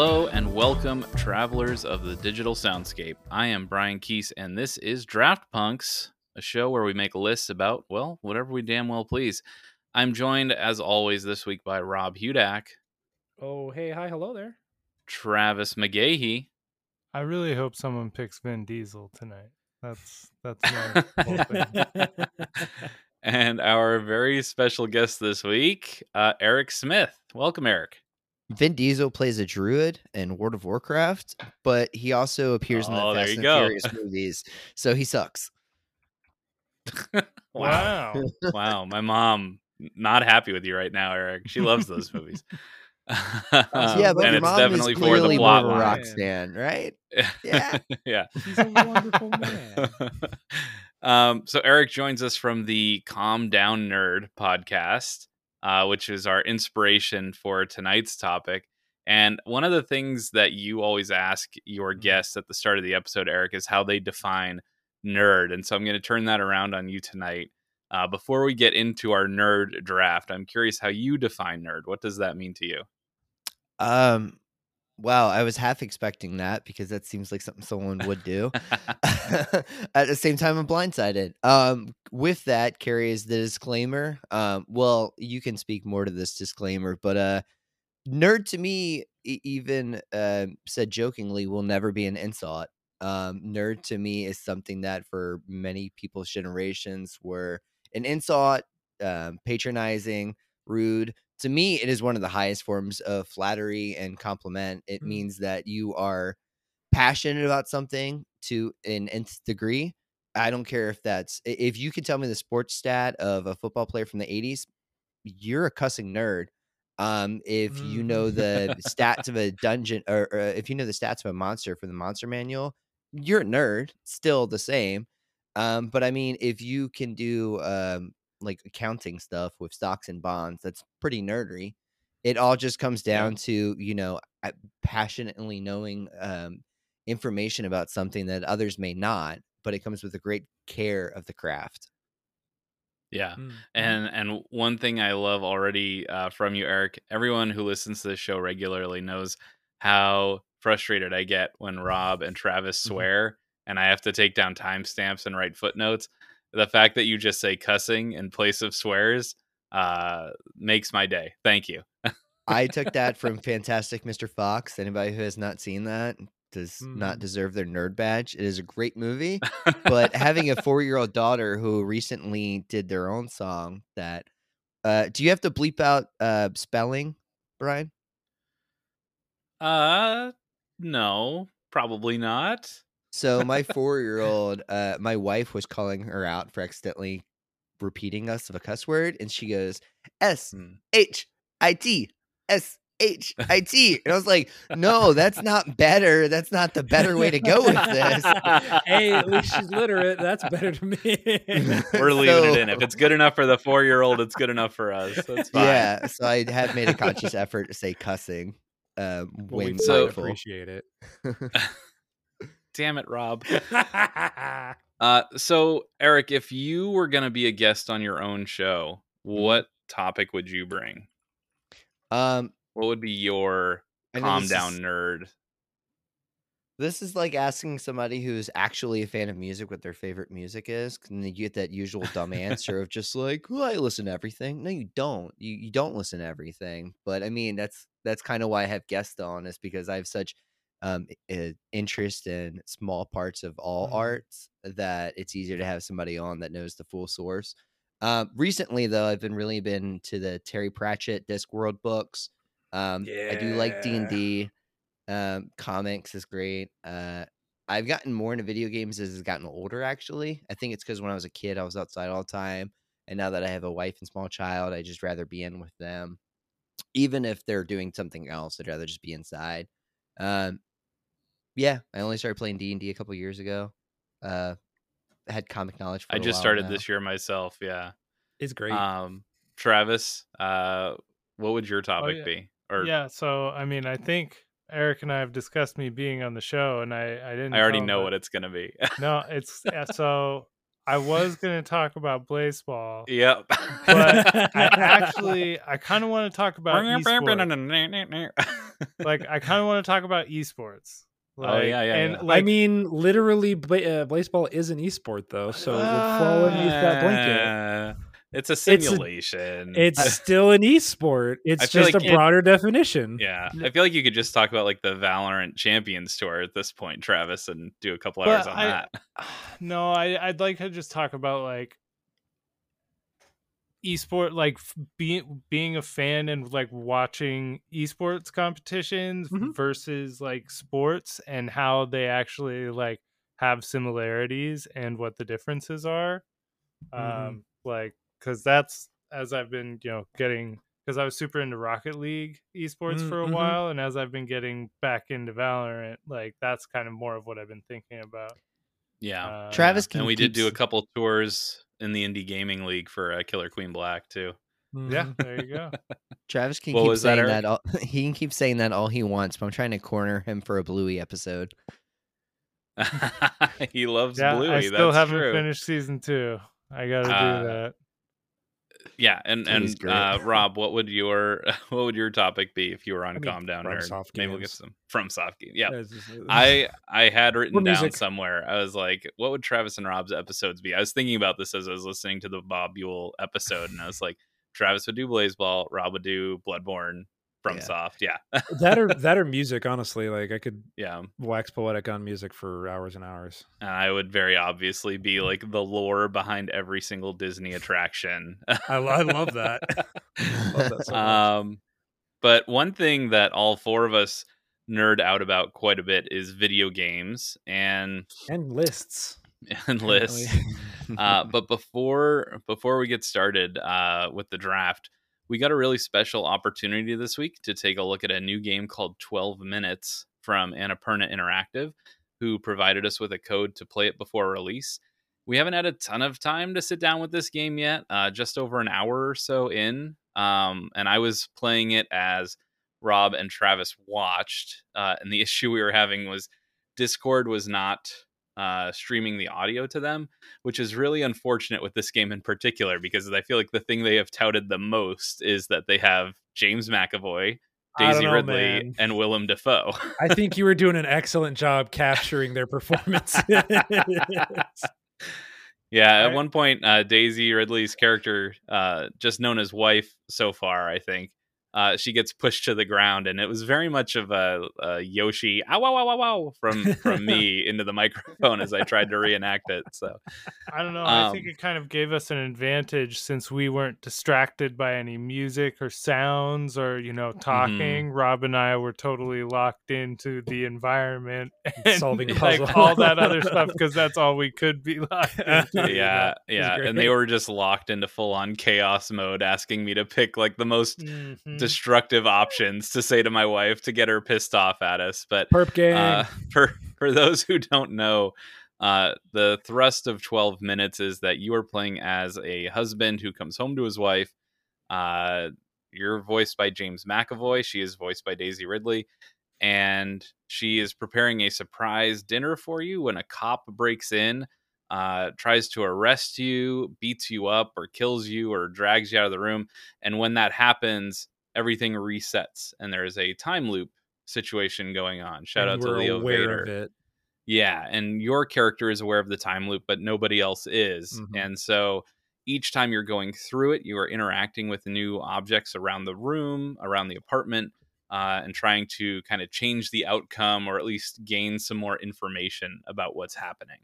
and welcome, travelers of the digital soundscape. I am Brian Keese, and this is Draft Punks, a show where we make lists about, well, whatever we damn well please. I'm joined, as always, this week by Rob Hudak, Oh, hey, hi, hello there. Travis McGahee, I really hope someone picks Vin Diesel tonight. That's that's my whole thing. and our very special guest this week, uh, Eric Smith. Welcome, Eric. Vin Diesel plays a druid in World of Warcraft, but he also appears in the Oh, there Fast and go. Furious movies, so he sucks. Wow. Wow. wow. My mom not happy with you right now, Eric. She loves those movies. yeah, Um, and but your it's mom definitely is for the clearly more plot of a line. rock line. right? Yeah. yeah. He's a wonderful man. um, so Eric joins us from the Calm Down Nerd podcast, uh, which is our inspiration for tonight's topic. And one of the things that you always ask your guests at the start of the episode, Eric, is how they define nerd. And so I'm going to turn that around on you tonight. Uh, before we get into our nerd draft, I'm curious how you define nerd. What does that mean to you? Um. Wow, I was half expecting that because that seems like something someone would do. At the same time, I'm blindsided. Um, with that carries the disclaimer. Um, well, you can speak more to this disclaimer, but uh, nerd to me, e- even uh, said jokingly, will never be an insult. Um, nerd to me is something that for many people's generations were an insult, um, patronizing, rude. To me, it is one of the highest forms of flattery and compliment. It Mm. means that you are passionate about something to an nth degree. I don't care if that's if you can tell me the sports stat of a football player from the 80s, you're a cussing nerd. Um, if you know the stats of a dungeon or, or if you know the stats of a monster from the monster manual, you're a nerd, still the same. Um, but I mean, if you can do um like accounting stuff with stocks and bonds, that's pretty nerdy It all just comes Yeah. down to, you know, passionately knowing um information about something that others may not, but it comes with a great care of the craft. Yeah. Mm. And and one thing I love already uh, from you, Eric. Everyone who listens to this show regularly knows how frustrated I get when Rob and Travis Mhm. swear, and I have to take down timestamps and write footnotes. The fact that you just say cussing in place of swears uh, makes my day. Thank you. I took that from Fantastic Mr. Fox. Anybody who has not seen that does not Mhm. deserve their nerd badge. It is a great movie, but having a four-year-old daughter who recently did their own song that uh do you have to bleep out uh spelling, Brian? uh, no, probably not. So my four-year-old, uh, my wife was calling her out for accidentally repeating us of a cuss word, and she goes S Hmm. H I T S H I T, and I was like, "No, that's not better. That's not the better way to go with this." hey, at least she's literate. That's better to me. We're leaving it in. If it's good enough for the four year old, it's good enough for us. That's fine. Yeah, so I have made a conscious effort to say cussing um, Well, we when So- appreciate it. Damn it, Rob. Uh, so Eric, if you were going to be a guest on your own show, Mm-hmm. what topic would you bring? Um, What would be your calm down is- nerd? This is like asking somebody who's actually a fan of music what their favorite music is, and then you get that usual dumb answer of just like, "Well, I listen to everything." No, you don't. You you don't listen to everything. But I mean, that's that's kind of why I have guests on, is because I have such um interest in small parts of all Mhm. arts that it's easier to have somebody on that knows the full source. Um, recently, though, I've been really been to the Terry Pratchett Discworld books. Um, I do like D and D. Um, comics is great. Uh, I've gotten more into video games as I've gotten older. Actually, I think it's because when I was a kid, I was outside all the time, and now that I have a wife and small child, I just rather be in with them. Even if they're doing something else, I'd rather just be inside. Um, yeah, I only started playing D and D a couple years ago. Uh, I had comic knowledge. For I a just while started now. this year myself. Yeah. It's great. Um, Travis, uh, what would your topic Oh, yeah. be? Or yeah, so I mean, I think Eric and I have discussed me being on the show, and I I didn't. I already know but- what it's going to be. No, it's yeah, so I was going to talk about baseball. yep. but I actually I kind of want to talk about esports. like I kind of want to talk about esports. Oh, yeah, yeah, and yeah. like I mean, literally, bla- uh, baseball is an esport, though, so we'll fall underneath that blanket. Uh, It's a a- simulation. It's still an esport. It's just like a it- broader definition. yeah. I feel like you could just talk about like the Valorant Champions Tour at this point, Travis, and do a couple hours But on I- that. no, I I'd like to just talk about like esport like being being a fan and like watching esports competitions Mhm. versus like sports and how they actually like have similarities and what the differences are Mhm. um like cuz that's as I've been you know getting because I was super into Rocket League esports Mm, for a mhm. while and as I've been getting back into Valorant like that's kind of more of what I've been thinking about Yeah. uh, Travis can and we did do a couple tours in the indie gaming league for uh, Killer Queen Black too. yeah Mhm. there you go Travis can What keep was that, saying that, all, he can keep saying that all he wants, but I'm trying to corner him for a Bluey episode. he loves Yeah, Bluey. I still that's haven't true. finished season two. I got to Uh, do that. Yeah, and and uh, Rob, what would your what would your topic be if you were on I mean, Calm Down from Nerd? Soft Maybe we'll get some from Soft Game. Yeah, just- I I had written down music. somewhere. I was like, what would Travis and Rob's episodes be? I was thinking about this as I was listening to the Bob Buell episode, and I was like, Travis would do Blaseball, Rob would do Bloodborne from Yeah. Soft. Yeah, that or that or music. Honestly, like I could yeah. wax poetic on music for hours and hours. And I would very obviously be like the lore behind every single Disney attraction. I, I love that. love that so um, but one thing that all four of us nerd out about quite a bit is video games and and lists. and lists. uh, but before before we get started uh, with the draft, we got a really special opportunity this week to take a look at a new game called 12 Minutes from Annapurna Interactive, who provided us with a code to play it before release. We haven't had a ton of time to sit down with this game yet, uh, just over an hour or so in. Um, and I was playing it as Rob and Travis watched. Uh, and the issue we were having was Discord was not uh, streaming the audio to them, which is really unfortunate with this game in particular because I feel like the thing they have touted the most is that they have James McAvoy, Daisy know, Ridley, man. and Willem Dafoe. I think you were doing an excellent job capturing their performance. Yeah, at one point, uh, Daisy Ridley's character, uh, just known as wife so far, I think, uh, she gets pushed to the ground, and it was very much of a, a Yoshi "ow wow wow wow wow" from from me into the microphone as I tried to reenact it. So I don't know. I think um, it kind of gave us an advantage since we weren't distracted by any music or sounds or, you know, talking. Rob and I were totally locked into the environment and Solving a like puzzle. all that other stuff because that's all we could be locked into. you know? yeah, yeah, and they were just locked into full on chaos mode, asking me to pick like the most Mhm. Destructive options to say to my wife to get her pissed off at us. But Perp gang. uh, for for those who don't know, uh, the thrust of 12 minutes is that you are playing as a husband who comes home to his wife. Uh, you're voiced by James McAvoy. She is voiced by Daisy Ridley. And she is preparing a surprise dinner for you when a cop breaks in, uh, tries to arrest you, beats you up, or kills you, or drags you out of the room. And when that happens, everything resets, and there is a time loop situation going on. Shout and out to Leo aware Vader. of it. Yeah, and your character is aware of the time loop, but nobody else is. Mhm. And so each time you're going through it, you are interacting with new objects around the room, around the apartment, uh, and trying to kind of change the outcome or at least gain some more information about what's happening.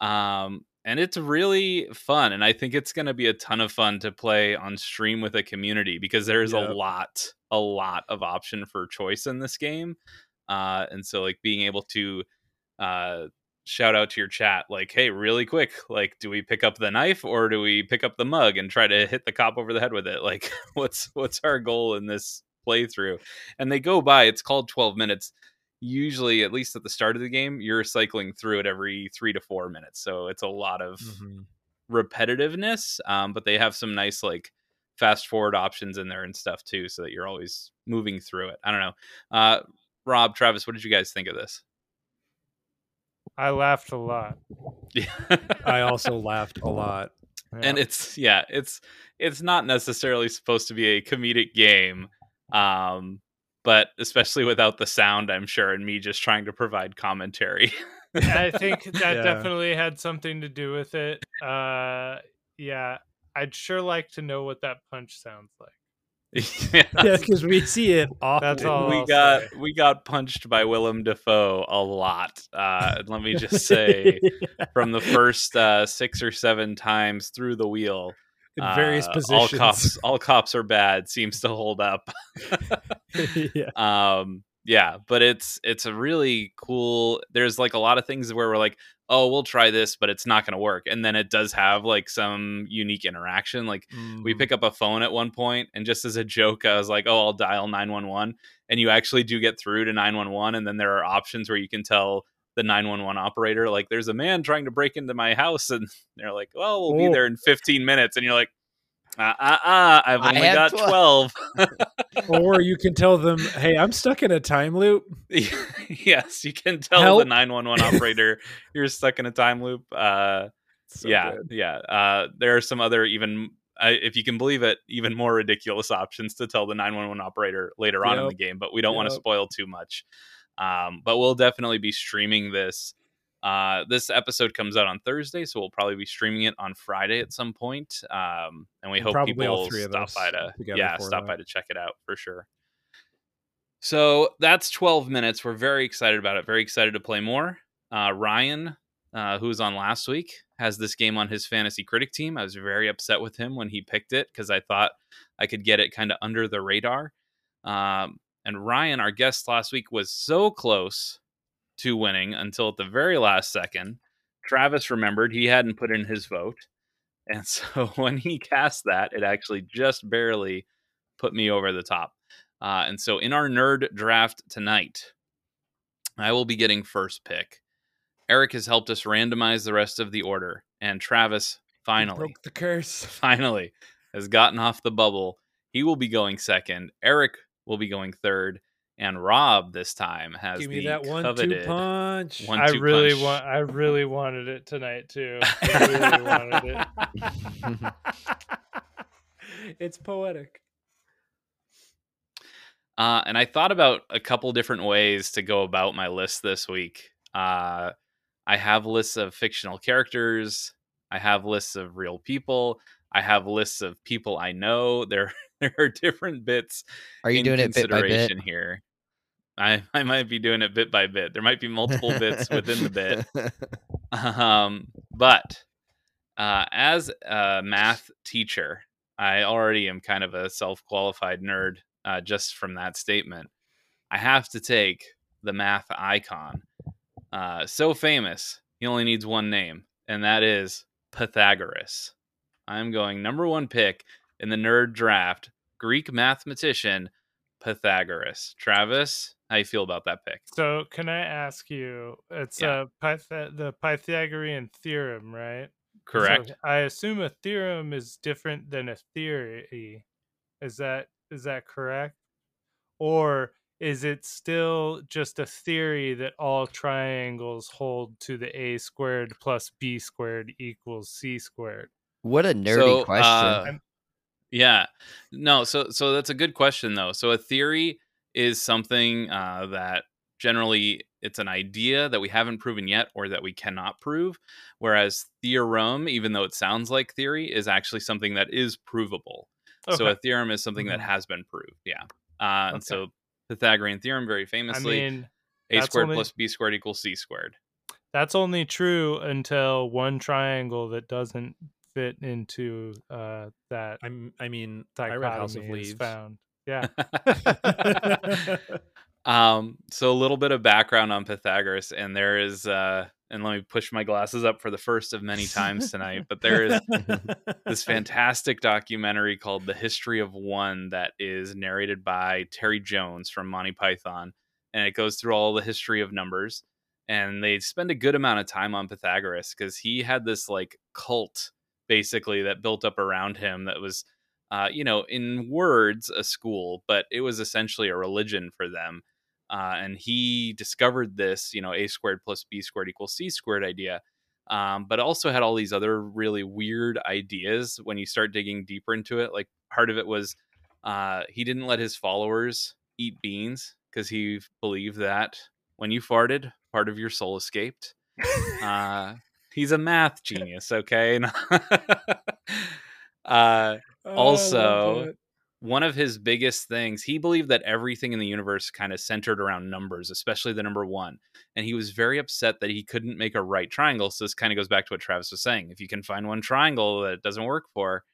Um, and it's really fun, and I think it's going to be a ton of fun to play on stream with a community because there's a lot, a lot of option for choice in this game. Uh, and so, like being able to uh, shout out to your chat, like, "Hey, really quick, like, do we pick up the knife or do we pick up the mug and try to hit the cop over the head with it? Like, what's what's our goal in this playthrough?" And they go by. It's called twelve minutes. Usually, at least at the start of the game, you're cycling through it every three to four minutes. So it's a lot of Mhm. repetitiveness, um, but they have some nice like fast forward options in there and stuff too, so that you're always moving through it. I don't know. Uh, Rob, Travis, what did you guys think of this? I laughed a lot. yeah I also laughed a lot. and it's yeah, it's it's not necessarily supposed to be a comedic game, um, but especially without the sound, I'm sure, and me just trying to provide commentary. I think that Yeah. definitely had something to do with it. Uh, yeah, I'd sure like to know what that punch sounds like. yeah. Yeah, because we see it often. That's all we I'll got say. we got punched by Willem Dafoe a lot. Uh, let me just say, from the first uh, six or seven times through the wheel, in various uh, positions. all cops all cops are bad seems to hold up. yeah. um yeah but it's it's a really cool there's like a lot of things where we're like oh we'll try this but it's not going to work and then it does have like some unique interaction like we Mm. pick up a phone at one point and just as a joke i was like oh i'll dial 911 and you actually do get through to 911 and then there are options where you can tell the 911 operator like there's a man trying to break into my house and they're like well we'll be Oh. there in 15 minutes and you're like uh, uh, uh, I've only have got 12. 12. or you can tell them, "Hey, I'm stuck in a time loop." yes, you can tell the 911 operator you're stuck in a time loop. Uh, So yeah, good. yeah. Uh, there are some other even, uh, if you can believe it, even more ridiculous options to tell the 911 operator later on in the game, but we don't want to spoil too much. Um, but we'll definitely be streaming this. Uh, this episode comes out on Thursday, so we'll probably be streaming it on Friday at some point. Um, and we And hope people all will three stop by to yeah stop that. by to check it out for sure. So that's 12 minutes. We're very excited about it. Very excited to play more. Uh, Ryan, uh, who was on last week, has this game on his fantasy critic team. I was very upset with him when he picked it because I thought I could get it kind of under the radar. Um, and Ryan, our guest last week, was so close to winning until at the very last second. Travis remembered he hadn't put in his vote. And so when he cast that, it actually just barely put me over the top. Uh, and so in our nerd draft tonight, I will be getting first pick. Eric has helped us randomize the rest of the order, and Travis finally, broke the curse. finally has gotten off the bubble. He will be going second. Eric will be going third, and Rob this time has Give the me that one-two coveted punch. one- I really punch. want. I really wanted it tonight too. I really wanted it. it's poetic. Uh, and I thought about a couple different ways to go about my list this week. Uh, I have lists of fictional characters. I have lists of real people. I have lists of people I know. There, there are different bits. Are you in doing it bit by bit? here? I, I might be doing it bit by bit. There might be multiple bits within the bit. Um, but uh, as a math teacher, I already am kind of a self qualified nerd uh, just from that statement. I have to take the math icon. Uh, so famous, he only needs one name, and that is Pythagoras. I'm going number one pick in the nerd draft Greek mathematician Pythagoras. Travis, how you feel about that pick? So, can I ask you? It's Yeah. uh, Pyth- the Pythagorean theorem, right? Correct. So I assume a theorem is different than a theory. Is that is that correct? Or is it still just a theory that all triangles hold to the a squared plus b squared equals c squared? what a nerdy So, question. uh, I'm- Yeah. No, so so that's a good question though. So a theory is something uh, that generally it's an idea that we haven't proven yet or that we cannot prove, whereas theorem, even though it sounds like theory, is actually something that is provable. So Okay. Mm-hmm. a theorem is something that Mhm. has been proved. Yeah. Uh, and so Pythagorean theorem, very I famously, mean, a squared only- plus b squared equals c squared. that's only true until one triangle that doesn't fit into uh, that I'm. I mean, I read House of Leaves. found. Yeah. um so a little bit of background on pythagoras and there is uh and let me push my glasses up for the first of many times tonight but there is this fantastic documentary called the history of one that is narrated by terry jones from monty python and it goes through all the history of numbers and they spend a good amount of time on pythagoras because he had this like cult basically that built up around him that was uh, you know, in words, a school, but it was essentially a religion for them. Uh, and he discovered this, you know, a squared plus b squared equals c squared idea, um, but also had all these other really weird ideas when you start digging deeper into it. Like part of it was uh, he didn't let his followers eat beans because he believed that when you farted, part of your soul escaped. Uh, he's a math genius, okay? uh, Oh, Also, one of his biggest things, he believed that everything in the universe kind of centered around numbers, especially the number one. And he was very upset that he couldn't make a right triangle. So this kind of goes back to what Travis was saying. If you can find one triangle that it doesn't work for,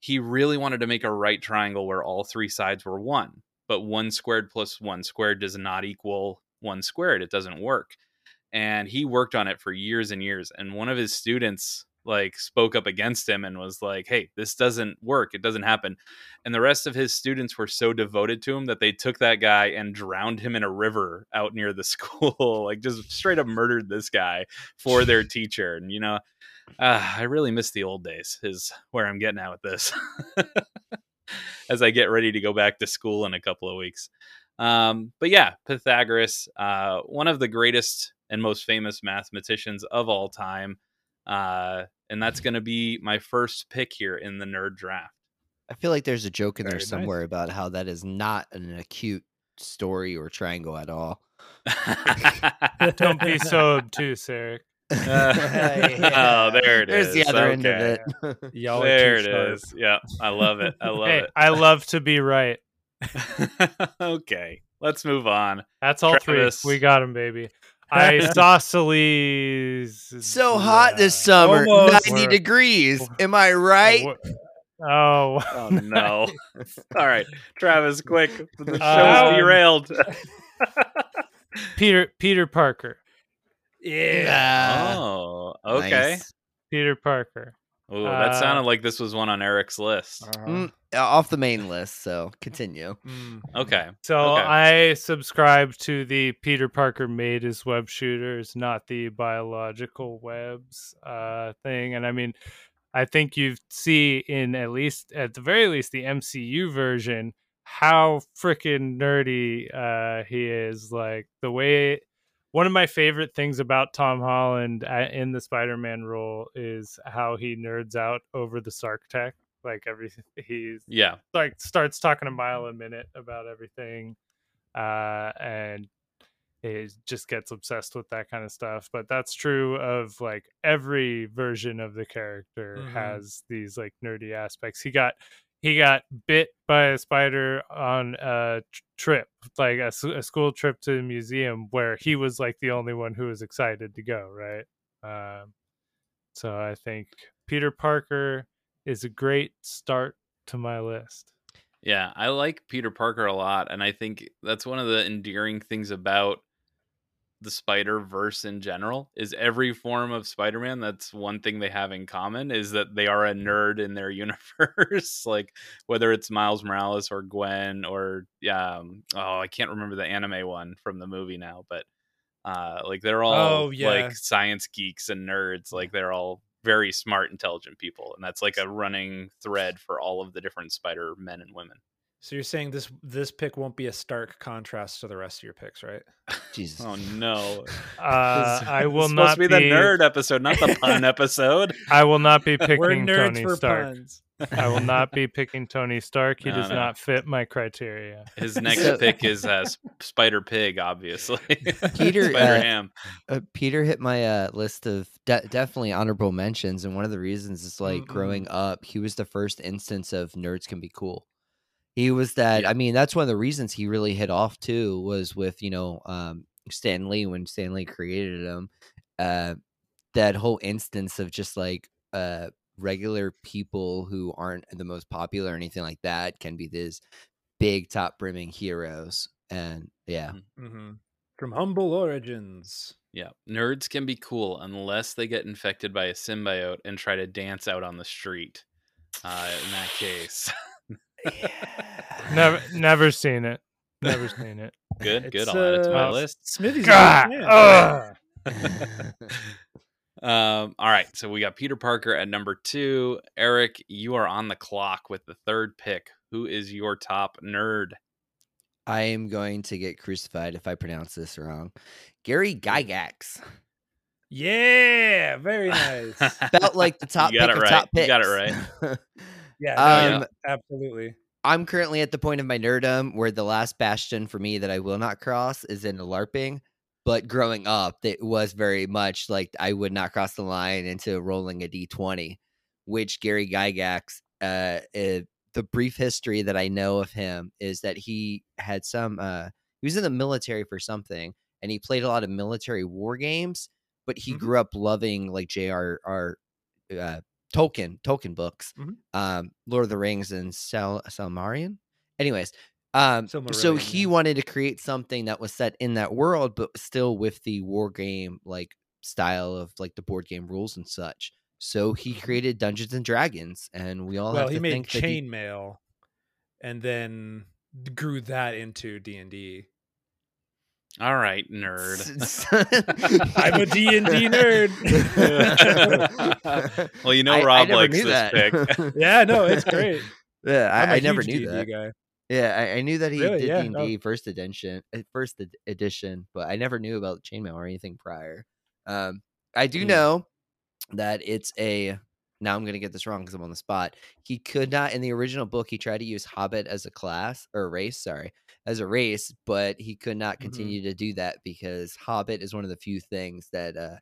he really wanted to make a right triangle where all three sides were one. But one squared plus one squared does not equal one squared. It doesn't work. And he worked on it for years and years. And one of his students like spoke up against him and was like, "Hey, this doesn't work. It doesn't happen." And the rest of his students were so devoted to him that they took that guy and drowned him in a river out near the school, like just straight up murdered this guy for their teacher. And you know, uh, I really miss the old days. Is where I'm getting at with this. As I get ready to go back to school in a couple of weeks. Um, but yeah, Pythagoras, uh, one of the greatest and most famous mathematicians of all time. Uh, and that's going to be my first pick here in the nerd draft. I feel like there's a joke in there Very nice. somewhere about how that is not an acute story or triangle at all. Don't be so obtuse, Eric. Uh, oh, there it There's is. the other end of it. Y'all are There too it sharp. is. Yeah, I love it. I love hey, it. I love to be right. okay, let's move on. That's all Travis. three. We got him, baby. Isosceles. so hot this uh, summer, Almost. 90 degrees. Am I right? Oh, Oh no! All right, Travis, quick. The show Um, is derailed. Peter Peter Parker. Yeah. Ah, oh, okay. nice. Peter Parker. Ooh, that Uh, sounded like this was one on Eric's list. Uh-huh. Mm, uh, off the main list, so continue. Mm. Okay. So Okay. I subscribe to the Peter Parker made his web shooters, not the biological webs uh, thing. And I mean, I think you see in at least, at the very least, the MCU version, how freaking nerdy uh, he is. Like the way. One of my favorite things about Tom Holland in the Spider-Man role is how he nerds out over the Stark tech. Like everything, he's Yeah. like starts talking a mile a minute about everything uh and it just gets obsessed with that kind of stuff but that's true of like every version of the character Mhm. has these like nerdy aspects he got he got bit by a spider on a trip like a school trip to the museum where he was like the only one who was excited to go right? Um so i think peter parker is a great start to my list. Yeah, I like Peter Parker a lot, and I think that's one of the endearing things about the Spider Verse in general. Is every form of Spider Man that's one thing they have in common is that they are a nerd in their universe. like whether it's Miles Morales or Gwen or um, oh I can't remember the anime one from the movie now, but uh, like they're all Oh, yeah. like science geeks and nerds. Like they're all very smart, intelligent people, and that's like a running thread for all of the different Spider men and women. So you're saying this this pick won't be a stark contrast to the rest of your picks, right? Jesus. Oh no! Uh, This I is will supposed not to be, be, the nerd episode, not the pun episode. I will not be picking We're nerds Tony for Stark. puns. I will not be picking Tony Stark. He No, does no. not fit my criteria. His next So- pick is uh, Spider Pig, obviously. Peter, Spider uh, Ham. Uh, Peter hit my uh, list of de- definitely honorable mentions, and one of the reasons is like Mm-mm. growing up, he was the first instance of nerds can be cool. He was that. Yeah. I mean, that's one of the reasons he really hit off too. Was with you know um, Stan Lee when Stan Lee created him. Uh, that whole instance of just like uh, regular people who aren't the most popular or anything like that can be these big top brimming heroes, and yeah, hmm From humble origins. Yeah, nerds can be cool unless they get infected by a symbiote and try to dance out on the street. Uh, in that case, Never, never seen it. Never seen it. good, good. It's, I'll add it to my uh, list. Smithy's a God, big fan. ugh. um, all right, so we got Peter Parker at number two. Eric, you are on the clock with the third pick. Who is your top nerd? I am going to get crucified if I pronounce this wrong. Gary Gygax. Yeah, very nice. Felt like the top You got pick it of right. top You got it right. Yeah, Um, yeah, absolutely. I'm currently at the point of my nerdum where the last bastion for me that I will not cross is in LARPing. But growing up, it was very much like I would not cross the line into rolling a d20, which Gary Gygax, uh, uh, the brief history that I know of him is that he had some, uh, he was in the military for something and he played a lot of military war games, but he Mhm. grew up loving like J.R.R. Uh, Tolkien, Tolkien books, Mhm. um, Lord of the Rings and Sal Salmarian. Anyways, um, so he yeah. wanted to create something that was set in that world, but still with the war game like style of like the board game rules and such. So he Mhm. created Dungeons and Dragons, and we all well, have he made that he- chainmail, and then grew that into D and D. All right, nerd. I'm a D&D nerd. well, you know I- I Rob never likes this that. pick. Yeah, no, it's great. yeah, I'm a I, I never knew D&D that. guy. Yeah, I, I knew that he Really? did Yeah, D and no. D first edition, uh, first ed- edition, but I never knew about chainmail or anything prior. Um, I do Mm. know that it's a. Now I'm gonna get this wrong because I'm on the spot. He could not in the original book. He tried to use Hobbit as a class or race, sorry, as a race, but he could not Mhm. continue to do that because Hobbit is one of the few things that uh,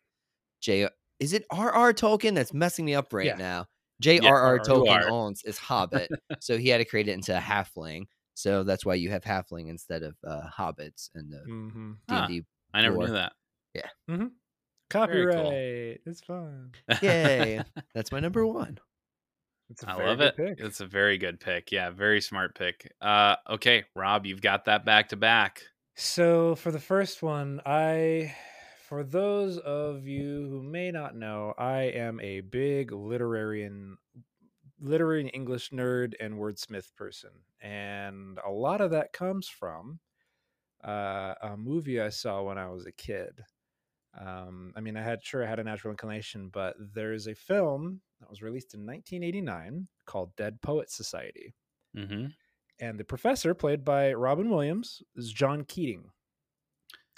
J. Is it R.R. Tolkien that's messing me up right Yeah. now? J.R.R. you Tolkien owns is Hobbit, so he had to create it into a halfling. So that's why you have halfling instead of uh, hobbits in the hmm D Huh. and D. I never knew that. Copyright. It's fun. Yay! That's my number one. It's a I love it. pick. It's a very good pick. Yeah, very smart pick. Uh, okay, Rob, you've got that back to back. So for the first one, I for those of you who may not know, I am a big literarian literary and English nerd and wordsmith person. And a lot of that comes from uh, a movie I saw when I was a kid. Um, I mean, I had sure I had a natural inclination, but there's a film that was released in 1989 called Dead Poet Society hmm and the professor, played by Robin Williams, is John Keating.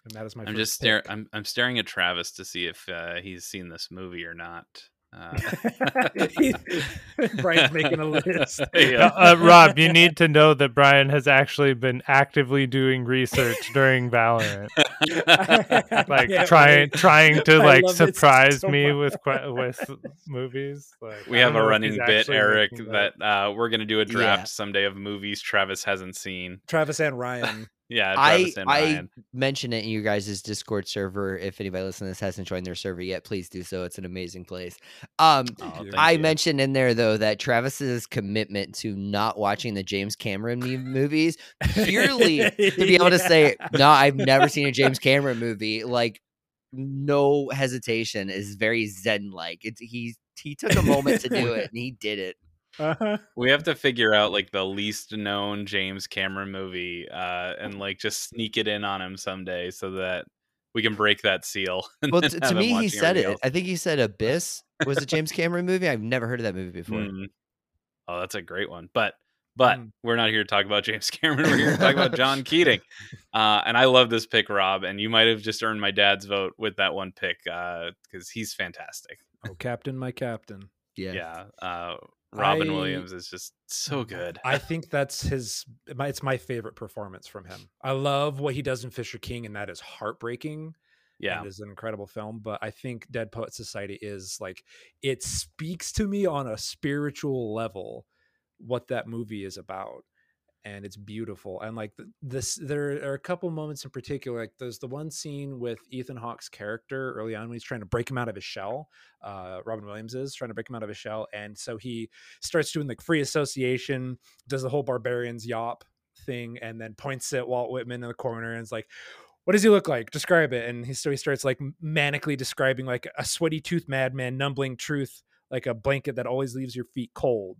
And that is my. I'm just staring. I'm I'm staring at Travis to see if uh, he's seen this movie or not. Uh, Brian's making a list. yeah. Uh, uh, Rob, you need to know that Brian has actually been actively doing research during Valorant, like can't trying wait. trying to I like surprise so me with with movies. Like, we I have a running bit, Eric, making that uh, we're gonna do a draft Yeah. someday of movies Travis hasn't seen. Travis and Ryan. Yeah, I Travis and I Ryan. mention it in your guys' Discord server. If anybody listening to this hasn't joined their server yet, please do so. It's an amazing place. Um, Oh, I you. mentioned in there though that Travis's commitment to not watching the James Cameron movies purely to be able to say, no, I've never seen a James Cameron movie. Like, no hesitation is very zen like. It's he he took a moment to do it and he did it. Uh-huh. We have to figure out like the least known James Cameron movie, uh, and like just sneak it in on him someday so that we can break that seal. Well, t- to me, he said it. else. I think he said Abyss was a James Cameron movie. I've never heard of that movie before. Mm. Oh, that's a great one. But but Mm. we're not here to talk about James Cameron. We're here to talk about John Keating. Uh, and I love this pick, Rob. And you might have just earned my dad's vote with that one pick because he's fantastic. Oh, Captain, my Captain. Yeah. Yeah. Uh, Robin I- Williams is just so good. I think that's his. My, it's my favorite performance from him. I love what he does in Fisher King, and that is heartbreaking. Yeah. it is an incredible film. But I think Dead Poet Society is like it speaks to me on a spiritual level what that movie is about. And it's beautiful. And like this, there are a couple moments in particular. Like there's the one scene with Ethan Hawke's character early on when he's trying to break him out of his shell. Uh, Robin Williams is trying to break him out of his shell. And so he starts doing like free association, does the whole barbarians yawp thing, and then points at Walt Whitman in the corner and is like, what does he look like? Describe it. And he so he starts like manically describing like a sweaty tooth madman numbling truth, like a blanket that always leaves your feet cold.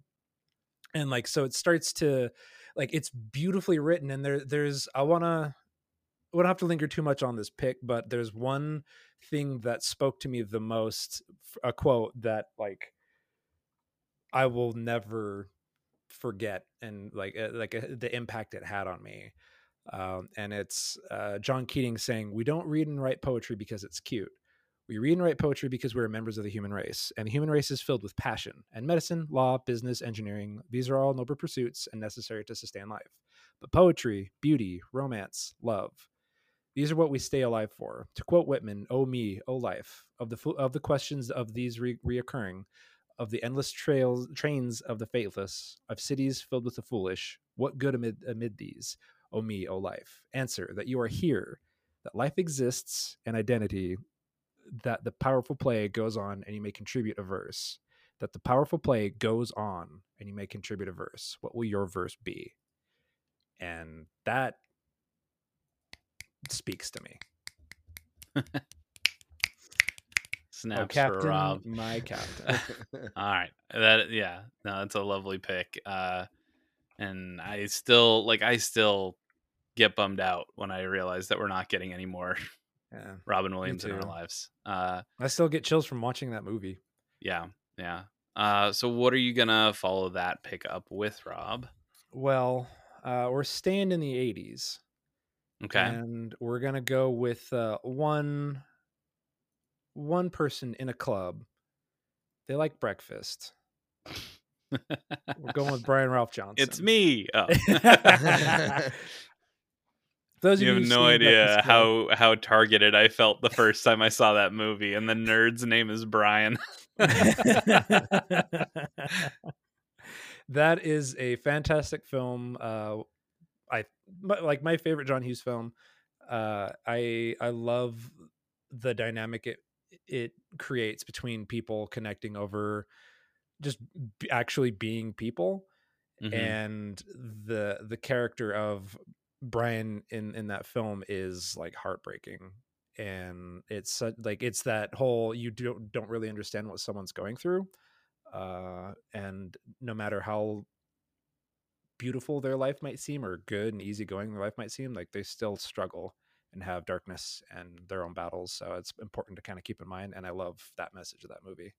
And like so it starts to like it's beautifully written and there there's I wanna I wouldn't have to linger too much on this pick, but there's one thing that spoke to me the most, a quote that like I will never forget and like uh, like uh, the impact it had on me um, and it's uh, John Keating saying, "We don't read and write poetry because it's cute. We read and write poetry because we are members of the human race, and the human race is filled with passion. And medicine, law, business, engineering, these are all noble pursuits and necessary to sustain life. But poetry, beauty, romance, love, these are what we stay alive for. To quote Whitman, "Oh me, oh life, of the of the questions of these re- reoccurring, of the endless trails trains of the faithless, of cities filled with the foolish, what good amid amid these? Oh me, O life. Answer that you are here, that life exists, and identity, that the powerful play goes on, and you may contribute a verse. That the powerful play goes on, and you may contribute a verse. What will your verse be? And that speaks to me. oh, Snaps captain, for Rob. my captain. All right. That yeah, no, that's a lovely pick. Uh and I still like I still get bummed out when I realize that we're not getting any more yeah, Robin Williams in our lives. Uh I still get chills from watching that movie. yeah, yeah. Uh so what are you gonna follow that pick up with, Rob? Well, uh, we're staying in the '80s, Okay. and we're gonna go with uh, one one person in a club. They like breakfast. We're going with Brian Ralph Johnson. it's me. Oh. Those you have no idea how how targeted I felt the first time I saw that movie, and the nerd's name is Brian. that is a fantastic film. Uh, I my- like my favorite John Hughes film. Uh, I I love the dynamic it it creates between people connecting over just b- actually being people Mhm. and the the character of Brian in in that film is like heartbreaking and it's such, like it's that whole you don't don't really understand what someone's going through uh and no matter how beautiful their life might seem or good and easygoing their life might seem like they still struggle and have darkness and their own battles so it's important to kind of keep in mind and I love that message of that movie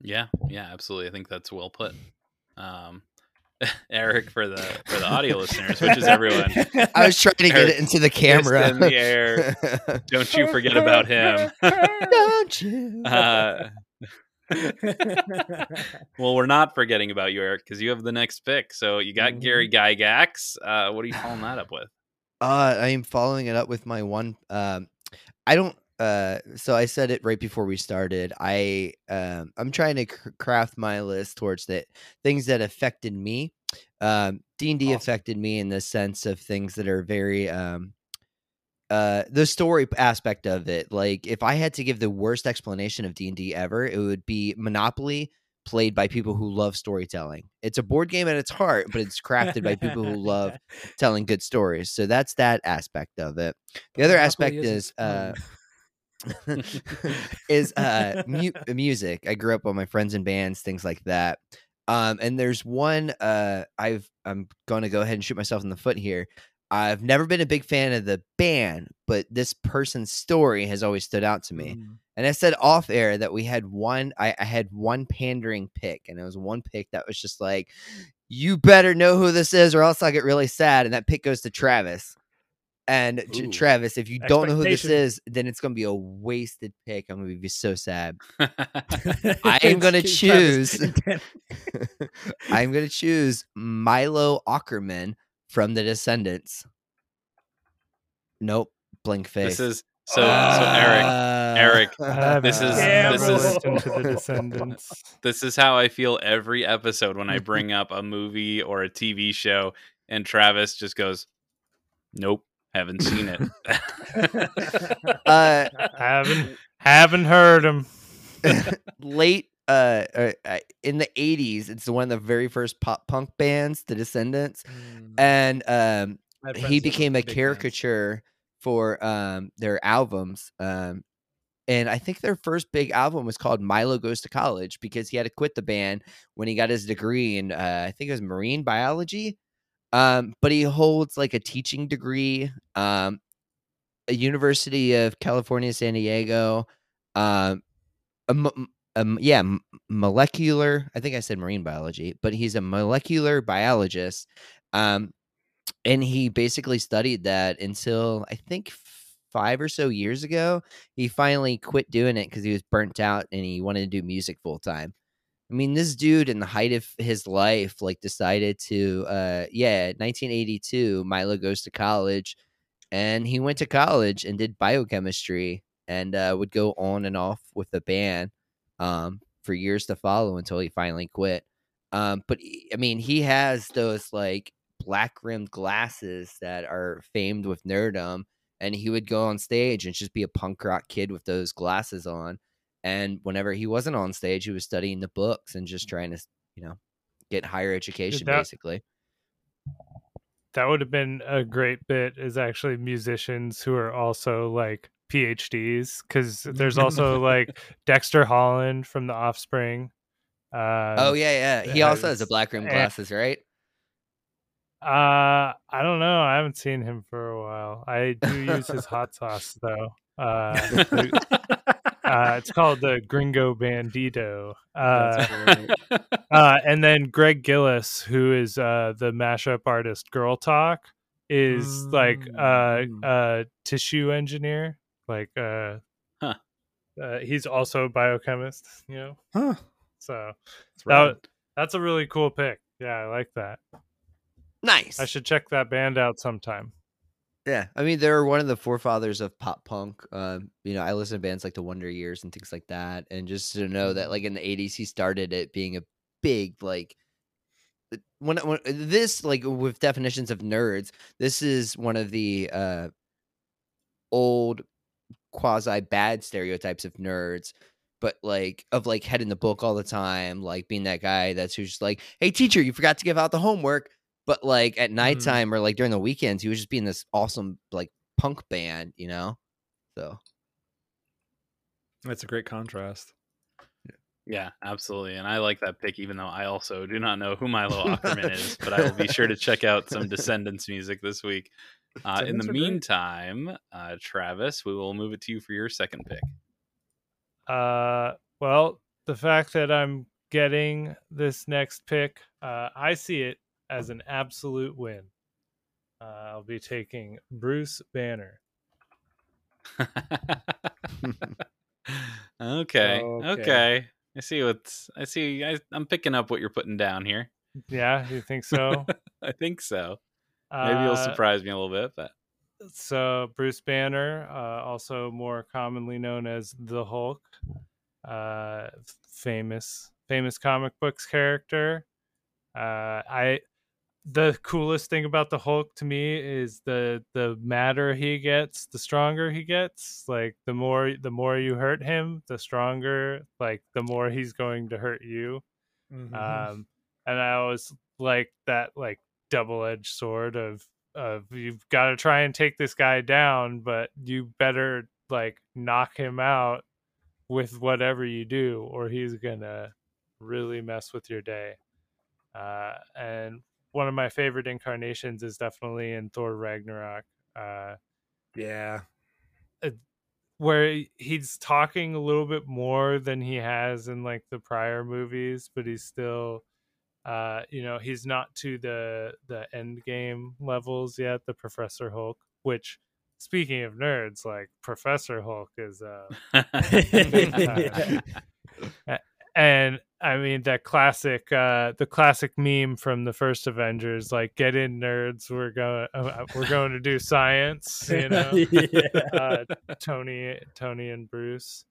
Yeah, yeah, absolutely. I think that's well put. Um, Eric for the for the audio listeners, which is everyone. I was trying to get it into the camera. in the air. Don't you forget about him. Don't you? Uh, well, we're not forgetting about you, Eric, because you have the next pick. So you got Gary Gygax. Uh, what are you following that up with? Uh, I am following it up with my one. Um, I don't. Uh, so I said it right before we started. I um, I'm trying to cr- craft my list towards the things that affected me. Um, D and D affected me in the sense of things that are very um, uh, the story aspect of it. Like if I had to give the worst explanation of D and D ever, it would be Monopoly played by people who love storytelling. It's a board game at its heart, but it's crafted by people who love telling good stories. So that's that aspect of it. The other Monopoly aspect isn't is uh. is uh mu- music. I grew up on my friends and bands, things like that. Um and there's one uh I've I'm going to go ahead and shoot myself in the foot here. I've never been a big fan of the band, but this person's story has always stood out to me. Mm. And I said off air that we had one I, I had one pandering pick, and it was one pick that was just like, you better know who this is, or else I'll get really sad. And that pick goes to Travis. And Ooh. Travis, if you don't know who this is, then it's gonna be a wasted pick. I'm gonna be so sad. I am gonna choose. I'm gonna choose Milo Aukerman from The Descendents. Nope, blink face. this is so so Eric. Uh, Eric, I've This is- this is- to the Descendents. This is how I feel every episode when I bring up a movie or a TV show, and Travis just goes, "Nope, haven't seen it." uh, haven't haven't heard him. late uh, uh uh, in the 80s it's one of the very first pop punk bands the descendents Mm. and um I have friends he became a big fans. caricature for um their albums um and I think their first big album was called Milo Goes to College because he had to quit the band when he got his degree in uh, I think it was marine biology. Um, but he holds like a teaching degree, um, a University of California, San Diego, um, um, yeah, molecular. I think I said marine biology, but he's a molecular biologist. Um, and he basically studied that until I think five or so years ago, he finally quit doing it because he was burnt out and he wanted to do music full time. I mean, this dude in the height of his life, like decided to, uh, yeah, 1982, Milo goes to college and he went to college and did biochemistry and uh, would go on and off with the band um, for years to follow until he finally quit. Um, but I mean, he has those like black rimmed glasses that are famed with nerdum, and he would go on stage and just be a punk rock kid with those glasses on. And whenever he wasn't on stage, he was studying the books and just trying to, you know, get higher education, that- basically. That would have been a great bit. Is actually musicians who are also like PhDs because there's also like Dexter Holland from The Offspring. Um, oh yeah, yeah. He also has a has- black rimmed and- glasses, right? Uh, I don't know. I haven't seen him for a while. I do use his hot sauce though. Uh, uh, it's called the Gringo Bandito. Uh, uh, and then Greg Gillis, who is uh, the mashup artist Girl Talk, is like uh, Mm. a tissue engineer. Like, uh, Huh. uh, he's also a biochemist. You know, Huh. so That's that, that's a really cool pick. Yeah, I like that. Nice. I should check that band out sometime. Yeah, I mean they're one of the forefathers of pop punk. Um, you know, I listen to bands like the Wonder Years and things like that, and just to know that like in the '80s he started it being a big like uh, when, when this like with definitions of nerds, this is one of the uh old quasi bad stereotypes of nerds. But like of like head in the book all the time, like being that guy that's who's just like, "Hey teacher, you forgot to give out the homework." But like at nighttime or like during the weekends, he was just being this awesome like punk band, you know. So That's a great contrast. Yeah, absolutely. And I like that pick, even though I also do not know who Milo Aukerman is, but I will be sure to check out some Descendents music this week. Uh, in the meantime, uh, Travis, we will move it to you for your second pick. Uh, well, the fact that I'm getting this next pick, uh, I see it as an absolute win. Uh, I'll be taking Bruce Banner. okay, Okay. okay. I see what's. I see. I, I'm picking up what you're putting down here. Yeah, you think so? I think so. Maybe you'll Uh, surprise me a little bit, but So Bruce Banner, uh, also more commonly known as the Hulk, uh, famous famous comic books character. Uh, I the coolest thing about the Hulk to me is the the madder he gets, the stronger he gets. Like the more the more you hurt him, the stronger. Like the more he's going to hurt you. Mhm. Um, and I always like that like double edged sword of of you've got to try and take this guy down, but you better like knock him out with whatever you do, or he's gonna really mess with your day. Uh, and one of my favorite incarnations is definitely in Thor Ragnarok. Uh, yeah. where he's talking a little bit more than he has in like the prior movies but he's still uh you know he's not to the the end game levels yet the professor hulk which speaking of nerds like professor hulk is uh Yeah. And i mean that classic uh the classic meme from the first avengers like get in nerds we're going uh, we're going to do science you know yeah. uh, Tony, Tony, and Bruce.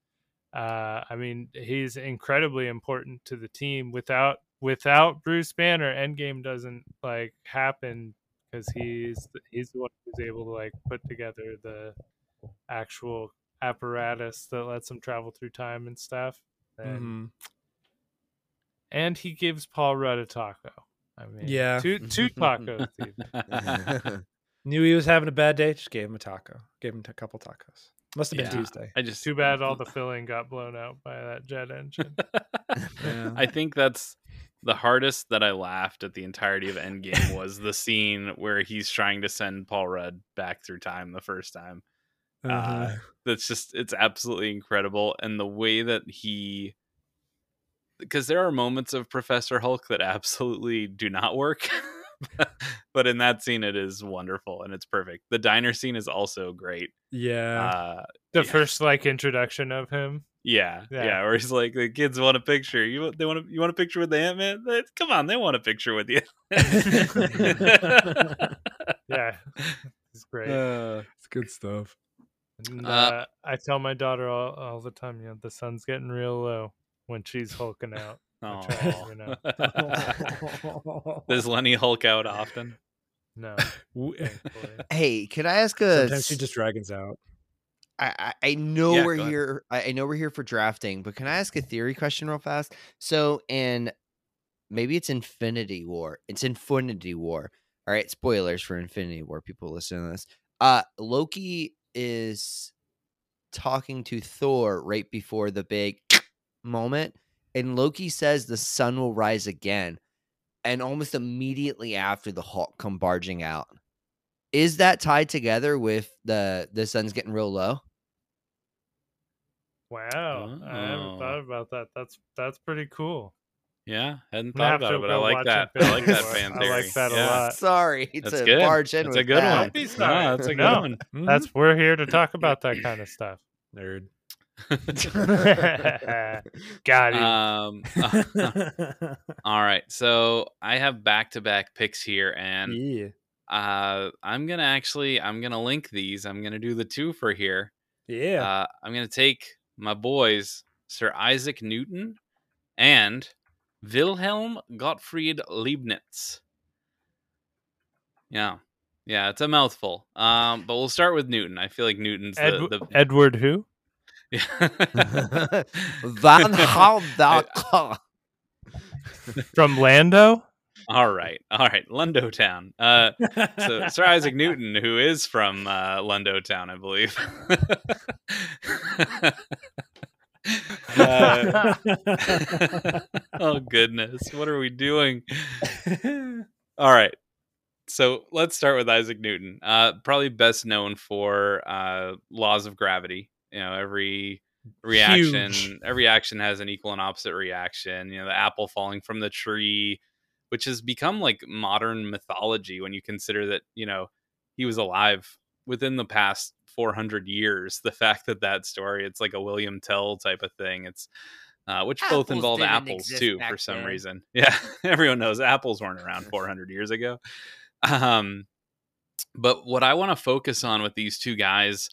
Uh, I mean, he's incredibly important to the team. Without without Bruce Banner, Endgame doesn't like happen because he's he's the one who's able to like put together the actual apparatus that lets him travel through time and stuff. And, Mhm. And he gives Paul Rudd a taco. I mean, Yeah. two two tacos. Knew he was having a bad day. Just gave him a taco. Gave him a couple tacos. Must have been Yeah. Tuesday. I just Too bad all the filling got blown out by that jet engine. Yeah. I think that's the hardest that I laughed at the entirety of Endgame was the scene where he's trying to send Paul Rudd back through time the first time. Uh, Uh-huh. That's just it's absolutely incredible, and the way that he, because there are moments of Professor Hulk that absolutely do not work, but in that scene, it is wonderful and it's perfect. The diner scene is also great. Yeah. Uh, The yeah. first like introduction of him. yeah, Yeah. yeah, Where he's like, the kids want a picture. You they want to, you want a picture with the Ant Man? Come on, they want a picture with you. Yeah, it's great. Uh, it's good stuff. And, uh, uh, I tell my daughter all, all the time, you know, the sun's getting real low when she's hulking out. I try to let her aw. Does Lenny Hulk out often? No, Hey, can I ask a? Sometimes she just dragons out. I, I I know Yeah, we're go ahead. here. I I know we're here for drafting, but can I ask a theory question real fast? So, in maybe it's Infinity War. It's Infinity War. All right, spoilers for Infinity War. People listening to this. Uh, Loki is talking to Thor right before the big moment, and Loki says the sun will rise again, and almost immediately after the Hulk come barging out. Is that tied together with the the sun's getting real low? Wow, I haven't Oh. thought about that. That's that's pretty cool. Yeah, hadn't thought about to it, but I like that. I like that War. fan I like that a lot. Sorry, it's That's a good. barge in That's with a good that. one. No, that's a good No. one. Mhm. That's we're here to talk about that kind of stuff. nerd. Got it. Um, all right. So I have back to back picks here, and yeah. uh, I'm gonna actually I'm gonna link these. I'm gonna do the two for here. Yeah. Uh, I'm gonna take my boys, Sir Isaac Newton and Wilhelm Gottfried Leibniz. Yeah, yeah, it's a mouthful. Um, but we'll start with Newton. I feel like Newton's Ed- the, the Edward who? Van Haldaka. From Lando? all right, all right, Lundo Town. Uh, so Sir Isaac Newton, who is from uh, Lundo Town, I believe. Uh, oh goodness, what are we doing? All right. So let's start with Isaac Newton. Uh, probably best known for uh, laws of gravity. You know, every reaction, Huge. every action has an equal and opposite reaction. You know, the apple falling from the tree, which has become like modern mythology when you consider that you know he was alive within the past 400 years. The fact that that story, it's like a William Tell type of thing. It's uh, which both involve apples too for some then. reason. Yeah, everyone knows apples weren't around 400 years ago. Um, but what I want to focus on with these two guys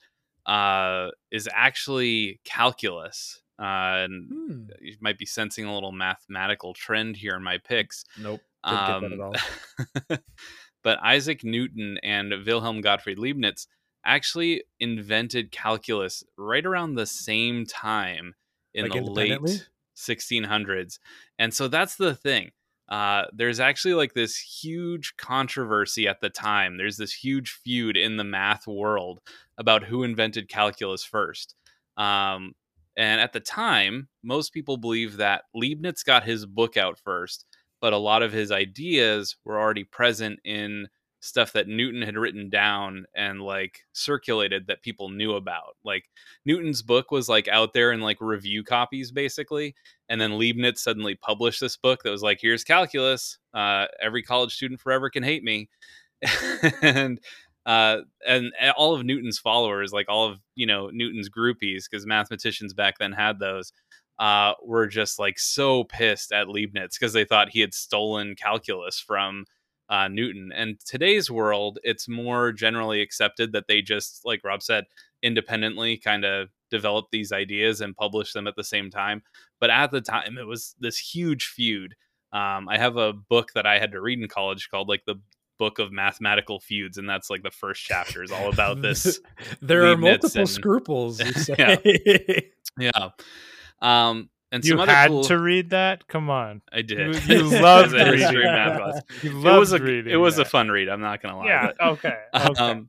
uh, is actually calculus. Uh, and Hmm. you might be sensing a little mathematical trend here in my picks. Nope. Didn't get that at all. Um, but Isaac Newton and Wilhelm Gottfried Leibniz actually invented calculus right around the same time in Like the late 1600s. And so that's the thing. Uh, there's actually like this huge controversy at the time. There's this huge feud in the math world about who invented calculus first. Um, and at the time, most people believe that Leibniz got his book out first, but a lot of his ideas were already present in stuff that Newton had written down and like circulated that people knew about. Like Newton's book was like out there in like review copies basically, and then Leibniz suddenly published this book that was like, "Here's calculus. Uh, every college student forever can hate me," and uh, and all of Newton's followers, like all of you know Newton's groupies, because mathematicians back then had those, uh, were just like so pissed at Leibniz because they thought he had stolen calculus from uh, Newton. And today's world, it's more generally accepted that they just, like Rob said, independently kind of develop these ideas and publish them at the same time. But at the time, it was this huge feud. Um, I have a book that I had to read in college called like the Book of Mathematical Feuds, and that's like the first chapter is all about this. there are multiple and- scruples. Yeah. yeah. Um, and You had cool, to read that? Come on. I did. You- you loved reading math class. You It was a reading it was a fun read. I'm not gonna lie. Yeah, okay. okay. Um,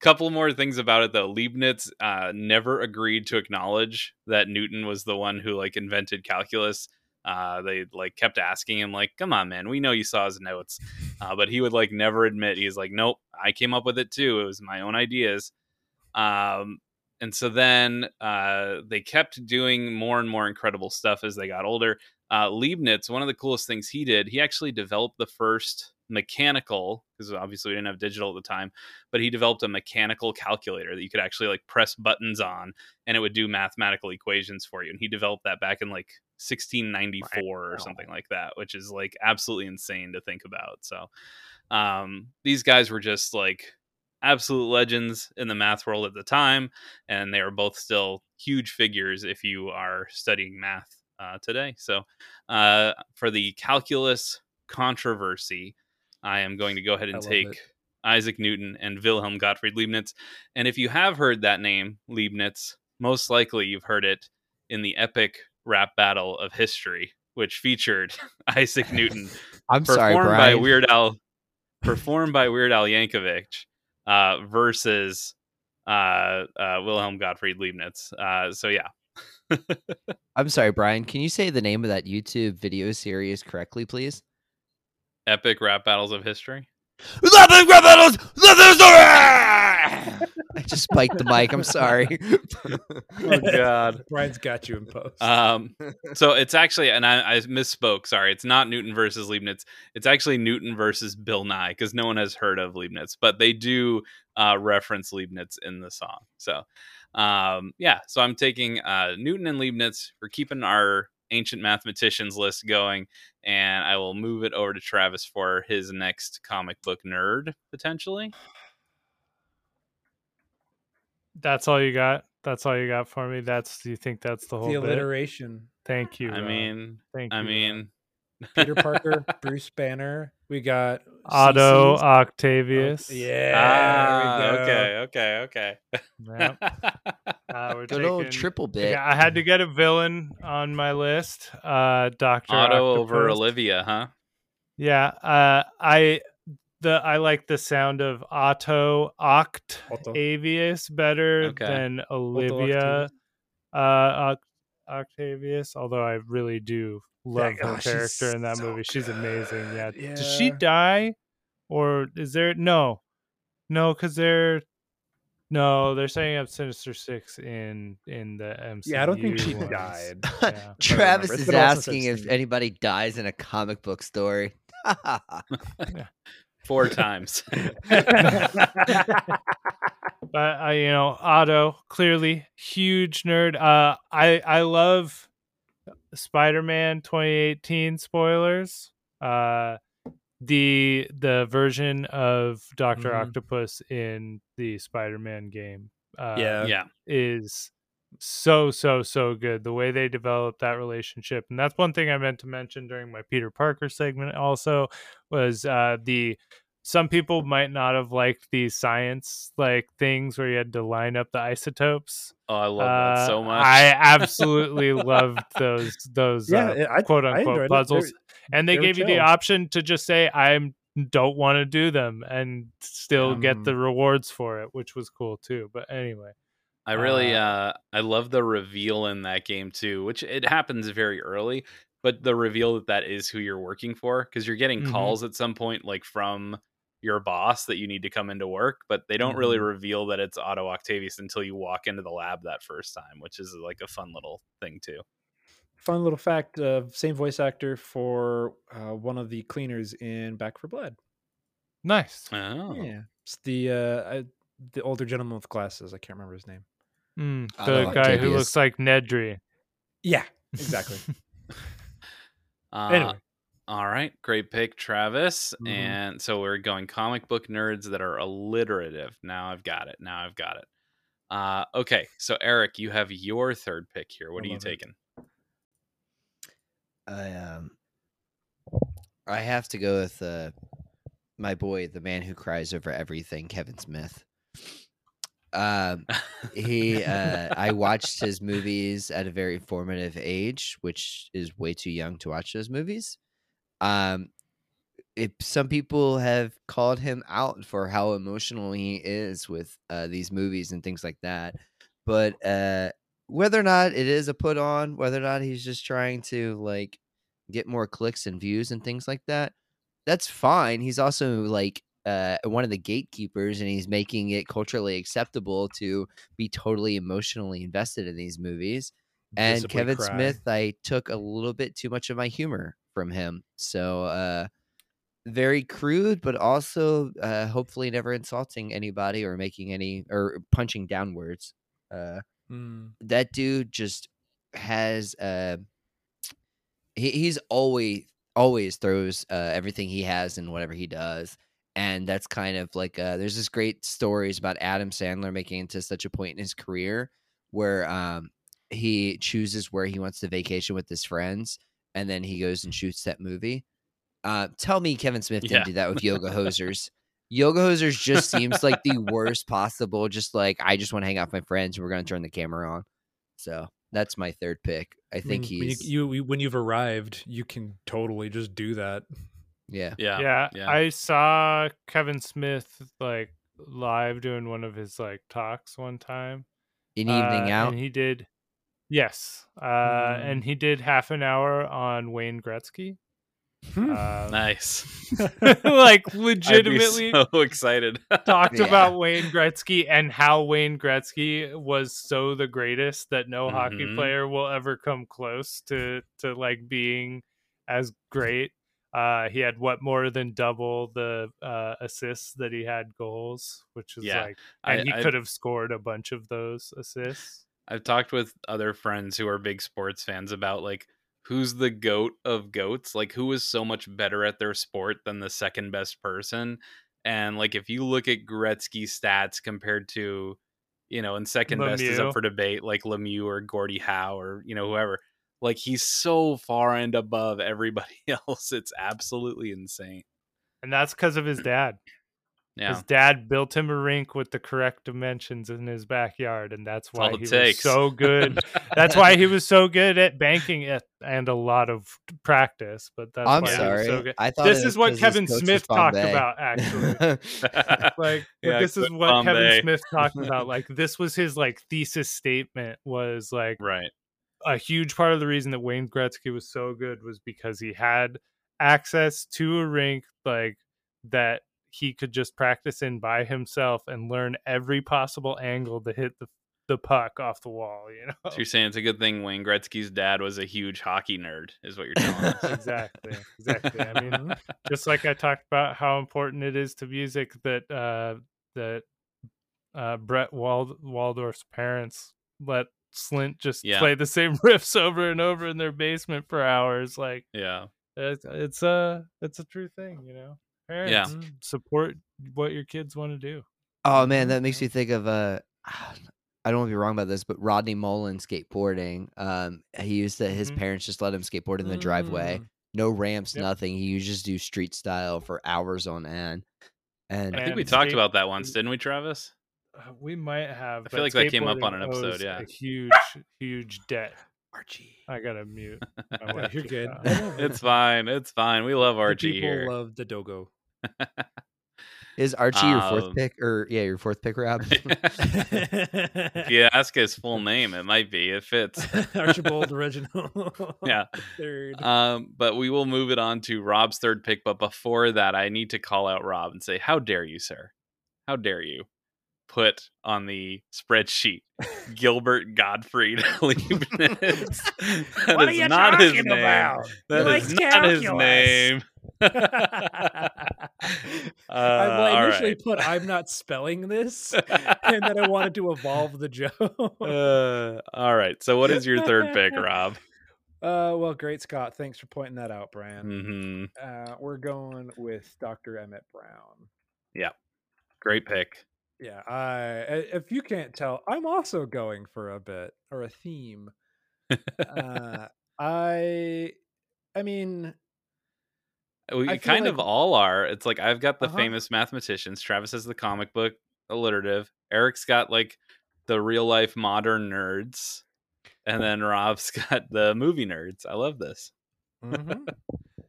couple more things about it though. Leibniz uh, never agreed to acknowledge that Newton was the one who like invented calculus. Uh, they like kept asking him like, "Come on, man, we know you saw his notes," uh, but he would like never admit. He's like, "Nope, I came up with it too. It was my own ideas." Um, and so then uh, they kept doing more and more incredible stuff as they got older. Uh, Leibniz, one of the coolest things he did, he actually developed the first mechanical because obviously we didn't have digital at the time but he developed a mechanical calculator that you could actually like press buttons on and it would do mathematical equations for you. And he developed that back in like 1694 or something like that which is like absolutely insane to think about. So um these guys were just like absolute legends in the math world at the time and they are both still huge figures if you are studying math uh, today. So uh, for the calculus controversy i am going to go ahead and take it. isaac newton and wilhelm gottfried leibniz. And if you have heard that name leibniz most likely you've heard it in the epic rap battle of history which featured isaac newton I'm sorry, performed by Weird Al, performed by Weird Al Yankovic, uh, versus uh, uh, Wilhelm Gottfried Leibniz. Uh, so yeah, I'm sorry, Brian. Can you say the name of that YouTube video series correctly, please? epic rap battles of history. I just spiked the mic. I'm sorry. Oh God. Brian's got you in post. Um, so it's actually, and I, I misspoke. Sorry, it's not Newton versus Leibniz. It's actually Newton versus Bill Nye because no one has heard of Leibniz, but they do uh, reference Leibniz in the song. So, um, yeah. So I'm taking uh, Newton and Leibniz for keeping our ancient mathematicians list going, and I will move it over to Travis for his next comic book nerd potentially. That's all you got. That's all you got for me. That's you think that's the whole the bit? alliteration. Thank you. I Rob. mean, thank I you. Rob. mean, Peter Parker, Bruce Banner. We got Otto CC's. Octavius. Yeah. ah, there we go. okay, okay, okay. Yep. We're Good old taking- triple bit. got- I had to get a villain on my list. Uh, Doctor Otto over Olivia, huh? Yeah. Uh, I the I like the sound of Otto Octavius better Okay. than Olivia Octavius. uh, Octavius. Although I really do love oh, her she's character in that so movie. She's amazing. Yeah. good. Does she die, or is there no, no? Because they're no, they're setting up Sinister Six in in the MCU. Yeah, I don't think she ones. died. Yeah. Travis is been a while since I've asking if seen anybody dies in a comic book story. Four times. but I, you know, Otto clearly huge nerd. Uh, I I love Spider-Man 2018 spoilers. Uh, the the version of Doctor Mhm. Octopus in the Spider-Man game. Uh, yeah. yeah. is so so so good the way they developed that relationship and that's one thing i meant to mention during my peter parker segment also was uh the some people might not have liked these science like things where you had to line up the isotopes. Oh, I love that so Uh, much. i absolutely loved those those Yeah, uh, I- quote unquote puzzles. And they they were gave you the option to just say i don't want to do them and still get Um, the rewards for it which was cool too but anyway I really uh, uh I love the reveal in that game too, which it happens very early, but the reveal that that is who you're working for because you're getting Mhm. calls at some point like from your boss that you need to come into work, but they don't really Mhm. reveal that it's Otto Octavius until you walk into the lab that first time, which is like a fun little thing too. Fun little fact: uh, same voice actor for uh, one of the cleaners in Back 4 Blood. nice Oh. Yeah, it's the uh, I, the older gentleman with glasses. I can't remember his name. Mm, the know guy who looks like Nedry. Yeah, exactly. Uh, anyway, All right, great pick, Travis. Mhm. And so we're going comic book nerds that are alliterative. Now I've got it. Now I've got it. Uh, okay, so Eric, you have your third pick here. What I are you it. taking? I um, I have to go with uh, my boy, the man who cries over everything, Kevin Smith. Um, he, uh, I watched his movies at a very formative age, which is way too young to watch those movies. Um, it, some people have called him out for how emotional he is with uh, these movies and things like that. But uh, whether or not it is a put on, whether or not he's just trying to like get more clicks and views and things like that, that's fine. He's also like uh, one of the gatekeepers, and he's making it culturally acceptable to be totally emotionally invested in these movies. And Visibly Kevin cry. Smith, I took a little bit too much of my humor from him. So uh, very crude, but also uh, hopefully never insulting anybody or making any or punching downwards. Uh, Mm. that dude just has uh he, he's always always throws uh, everything he has in whatever he does and that's kind of like uh there's this great stories about adam sandler making it to such a point in his career where um he chooses where he wants to vacation with his friends and then he goes and shoots that movie uh tell me kevin smith didn't Yeah. do that with yoga hosers yoga hosers just seems like the worst possible just like i just want to hang out with my friends and we're going to turn the camera on so that's my third pick i think I mean, when you, he's you, you when you've arrived, you can totally just do that. yeah Yeah. yeah, yeah. I saw Kevin Smith like live doing one of his like talks one time. an evening Uh, out and he did yes uh Mm. and he did half an hour on wayne gretzky Hmm. um, Nice. like I'd be legitimately so excited. talked Yeah. about wayne gretzky and how wayne gretzky was so the greatest that no hockey Mhm. player will ever come close to to like being as great uh he had what more than double the uh assists that he had goals which is Yeah. like I- and he I- could have scored a bunch of those assists I've talked with other friends who are big sports fans about like who's the goat of goats, like who is so much better at their sport than the second best person. And like if you look at Gretzky's stats compared to, you know, and second best is up for debate, like Lemieux or Gordie Howe or you know whoever. Like he's so far and above everybody else. It's absolutely insane. and that's because of his dad Yeah. His dad built him a rink with the correct dimensions in his backyard, and that's why he takes. was so good. that's why he was so good at banking it and a lot lot of practice. But that's i'm why he was sorry so good. i thought This is what was 'cause his Kevin Smith talked Bombay. about, actually. Like Yeah, this is Coach what Kevin Smith talked about. Like this was his like thesis statement was like right. a huge part of the reason that Wayne Gretzky was so good was because he had access to a rink like that he could just practice in by himself and learn every possible angle to hit the the puck off the wall, you know. So you're saying it's a good thing Wayne Gretzky's dad was a huge hockey nerd, is what you're telling us. exactly. Exactly. I mean, just like I talked about how important it is to music that uh that uh Brett Wald- Waldorf's parents let Slint just Yeah. play the same riffs over and over in their basement for hours like yeah. it's, it's a it's a true thing you know parents Yeah. Support what your kids want to do Oh man, that makes me think of uh I don't want to be wrong about this, but Rodney Mullen skateboarding. Um, he used to his Mhm. parents just let him skateboard in the driveway, Mm. no ramps, Yep. nothing. He would just do street style for hours on end. And I think we And talked about that once, didn't we, Travis? Uh, we might have I feel like that came up on an episode, yeah. a huge huge debt Archie. i gotta mute my wife You're good. got- it's fine. It's fine. We love The Archie people here. love the dogo. Is Archie your fourth Um, pick or yeah, your fourth pick, Rob? if you ask his full name, it might be. It fits. Archibald original. Yeah. Third. Um, but we will move it on to Rob's third pick. But before that, I need to call out Rob and say, How dare you, sir? How dare you put on the spreadsheet Gilbert Gottfried Leibniz? That What are you not his talking name. about? That is not his name. uh, I initially right. put I'm not spelling this, and then I wanted to evolve the joke. Uh, all right. So, what is your third pick, Rob? Uh, well, great Scott. Thanks for pointing that out, Brian. hmm Uh, we're going with Dr. Emmett Brown. Yeah, great pick. Yeah, I if you can't tell, I'm also going for a bit or a theme. uh, I, I mean, We I kind of all are. It's like I've got the Uh-huh. famous mathematicians. Travis has the comic book alliterative. Eric's got like the real life modern nerds, and then Rob's got the movie nerds. I love this. mhm.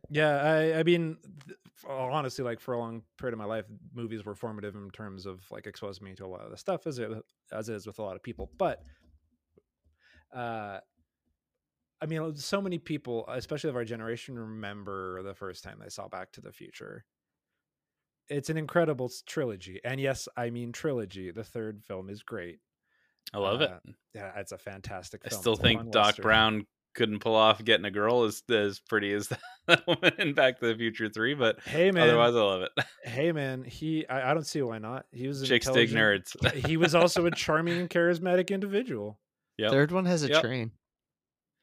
yeah, I, I mean, honestly, like for a long period of my life, movies were formative in terms of like exposing me to a lot of the stuff as it as it is with a lot of people. But, uh, I mean, so many people, especially of our generation, remember the first time they saw Back to the Future. It's an incredible trilogy, and yes, I mean trilogy. The third film is great. I love Uh, it. Yeah, it's a fantastic I film. still It's think Doc Western. Brown couldn't pull off getting a girl as as pretty as that woman in Back to the Future Three, but Hey man, otherwise I love it. hey man, he I, I don't see why not. He was an Chicks dig nerds. he was also a charming and charismatic individual. Yep. Third one has a Yep. train.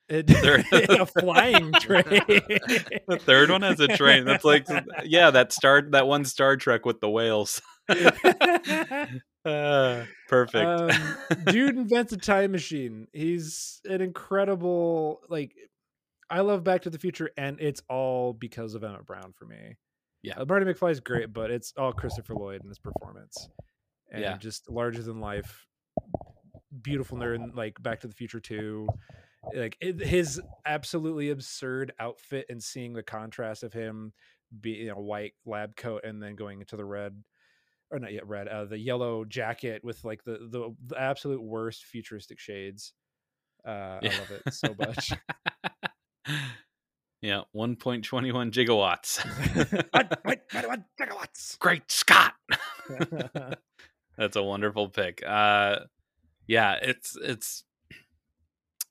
It, There- a flying train. the third one has a train. That's like yeah, that star that one Star Trek with the whales. Uh, perfect. Um, dude invents a time machine. He's an incredible like. I love Back to the Future, and it's all because of Emmett Brown for me. Yeah. uh, Marty McFly is great, but it's all Christopher Lloyd and his performance, and Yeah. just larger than life, beautiful nerd like Back to the Future Two. Like it, his absolutely absurd outfit, and seeing the contrast of him being a white lab coat and then going into the red or not yet red, uh, the yellow jacket with like the, the the absolute worst futuristic shades. Uh, I love it so much. yeah, 1.21 gigawatts. what, what, what, gigawatts? Great Scott. That's a wonderful pick. Uh yeah, it's it's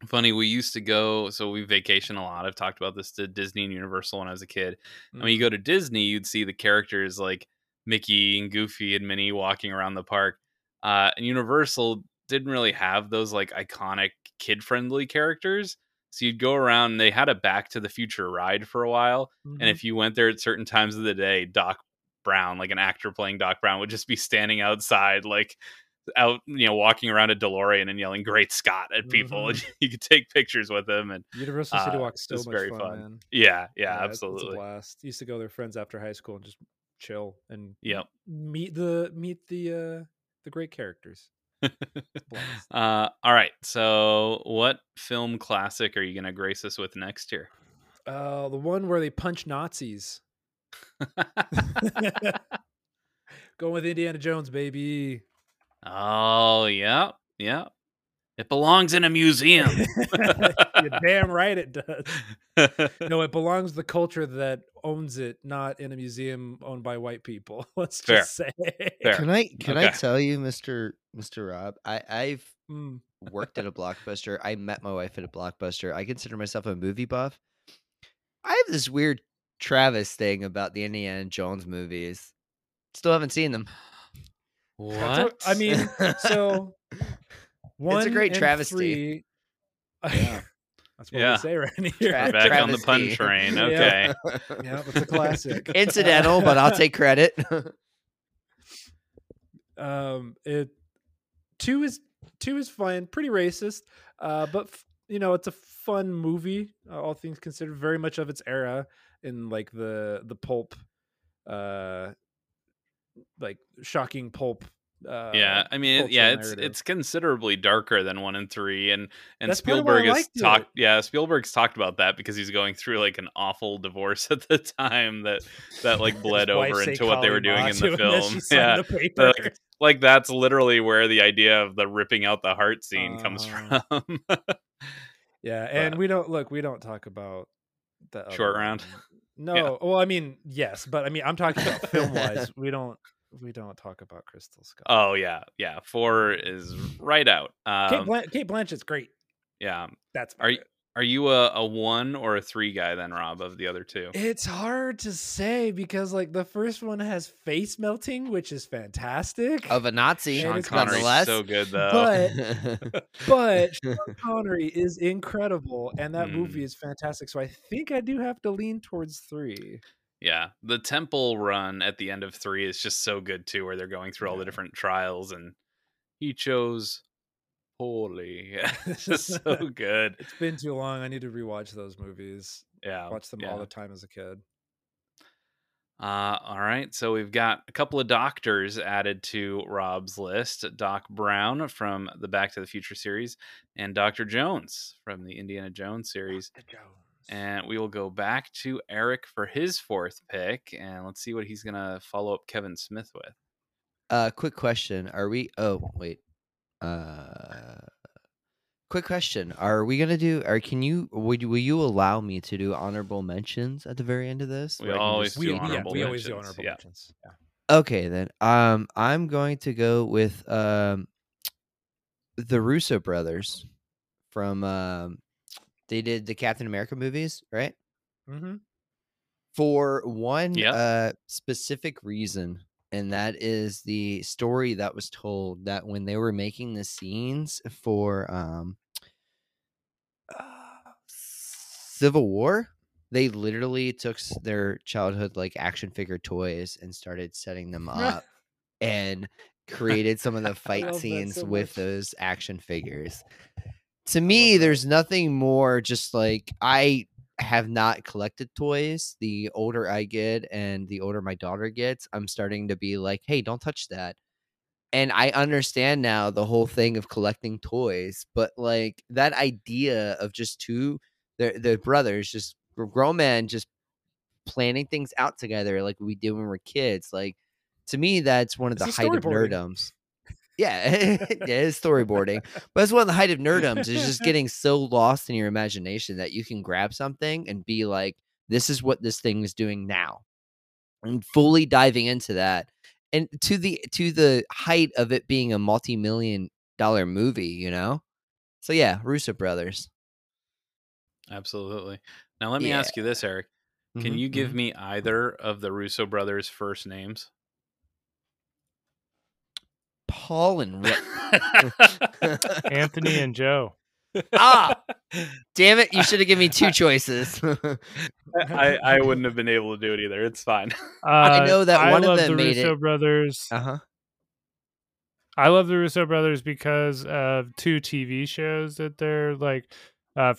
funny. We used to go so we vacation a lot. I've talked about this to Disney and Universal when I was a kid. And when you go to Disney, you'd see the characters like Mickey and Goofy and Minnie walking around the park. Uh and Universal didn't really have those like iconic kid-friendly characters. So you'd go around and they had a back to the future ride for a while. Mhm. And if you went there at certain times of the day, Doc Brown, like an actor playing Doc Brown, would just be standing outside, like out, you know, walking around a DeLorean and yelling "Great Scott" at people. And you could take pictures with him, and Universal City uh, Walk's so it's much very fun, fun. man. yeah, yeah, it's- it's a absolutely, blast. Used to go with their friends after high school and just chill and yeah meet the meet the uh the great characters. It's a blast. Uh, all right. So, what film classic are you going to grace us with next year? Uh, the one where they punch Nazis. Going with Indiana Jones, baby. oh, yeah, yeah. It belongs in a museum. You're damn right it does. No, it belongs to the culture that owns it, not in a museum owned by white people. Let's Fair. just say. Fair. Can I can I tell you, Mister Mister Rob? I I've Mm. worked at a blockbuster. I met my wife at a blockbuster. I consider myself a movie buff. I have this weird Travis thing about the Indiana Jones movies. Still haven't seen them. What- what? I mean, so one it's a great travesty. three- Yeah. That's what Yeah. we say around here. Tra- Back on the pun train. Okay. yeah, it's a classic. Incidental, but I'll take credit. um it two is two is fine pretty racist uh but f- you know it's a fun movie uh, all things considered very much of its era in like the the pulp uh like shocking pulp uh yeah, I mean, yeah, it's narrative. it's considerably darker than one and three, and and That's part of why I Spielberg has talked. Yeah, Spielberg's talked about that because he's going through like an awful divorce at the time that that like bled over into what they were doing in the film. Yeah, the like, like that's literally where the idea of the ripping out the heart scene comes Uh, from. yeah and but- we don't look we don't talk about the Short round? one. no well i mean yes but i mean i'm talking about film wise we don't we don't talk about crystal skull oh yeah, yeah. Four is right out. Cate, Um, Blan- Cate Blanchett's great. yeah. That's Are you- it. Are you a, a one or a three guy then, Rob? Of the other two? It's hard to say because like the first one has face melting, which is fantastic. of a Nazi, Sean it's Connery's so good though. but but Sean Connery is incredible, and that Mm. movie is fantastic. So I think I do have to lean towards three. Yeah, the temple run at the end of three is just so good too, where they're going through all the different trials, and he chose holy. it's just so good. It's been too long. I need to rewatch those movies. Yeah, Watch them yeah. all the time as a kid. Uh, all right, so we've got a couple of doctors added to Rob's list: Doc Brown from the Back to the Future series, and Doctor Jones from the Indiana Jones series. And we will go back to Eric for his fourth pick, and let's see what he's gonna follow up Kevin Smith with. Uh, quick question: Are we? Oh, wait. Uh, quick question: Are we gonna do? Or can you? Would will you allow me to do honorable mentions at the very end of this? We where I can always just do we, yeah, honorable we always do honorable yeah. mentions. Yeah. Okay, then. Um, I'm going to go with um, the Russo brothers from um, They did the Captain America movies, right? Mm-hmm. For one Yep. uh, specific reason, and that is the story that was told that when they were making the scenes for um, uh, Civil War, they literally took their childhood like action figure toys and started setting them up and created some of the fight scenes so with those action figures. To me, there's nothing more just like I have not collected toys. The older I get and the older my daughter gets, I'm starting to be like, hey, don't touch that. And I understand now the whole thing of collecting toys, but like that idea of just two the the brothers, just gr- grown men just planning things out together like we did when we are kids, like to me that's one of the It's a height of nerdums. Yeah, it is storyboarding. But that's one of the height of nerdums is just getting so lost in your imagination that you can grab something and be like, this is what this thing is doing now. And fully diving into that. And to the to the height of it being a multi-million dollar movie, you know? So yeah, Russo brothers. Absolutely. Now let me Yeah. ask you this, Eric. Can Mhm, you give mhm. me either of the Russo brothers' first names? Paul and Rick? Anthony and Joe. ah, damn it! You should have given me two choices. I, I wouldn't have been able to do it either. It's fine. Uh, know that I one of them the made Russo it- brothers. uh huh. I love the Russo brothers because of two TV shows that they're like uh,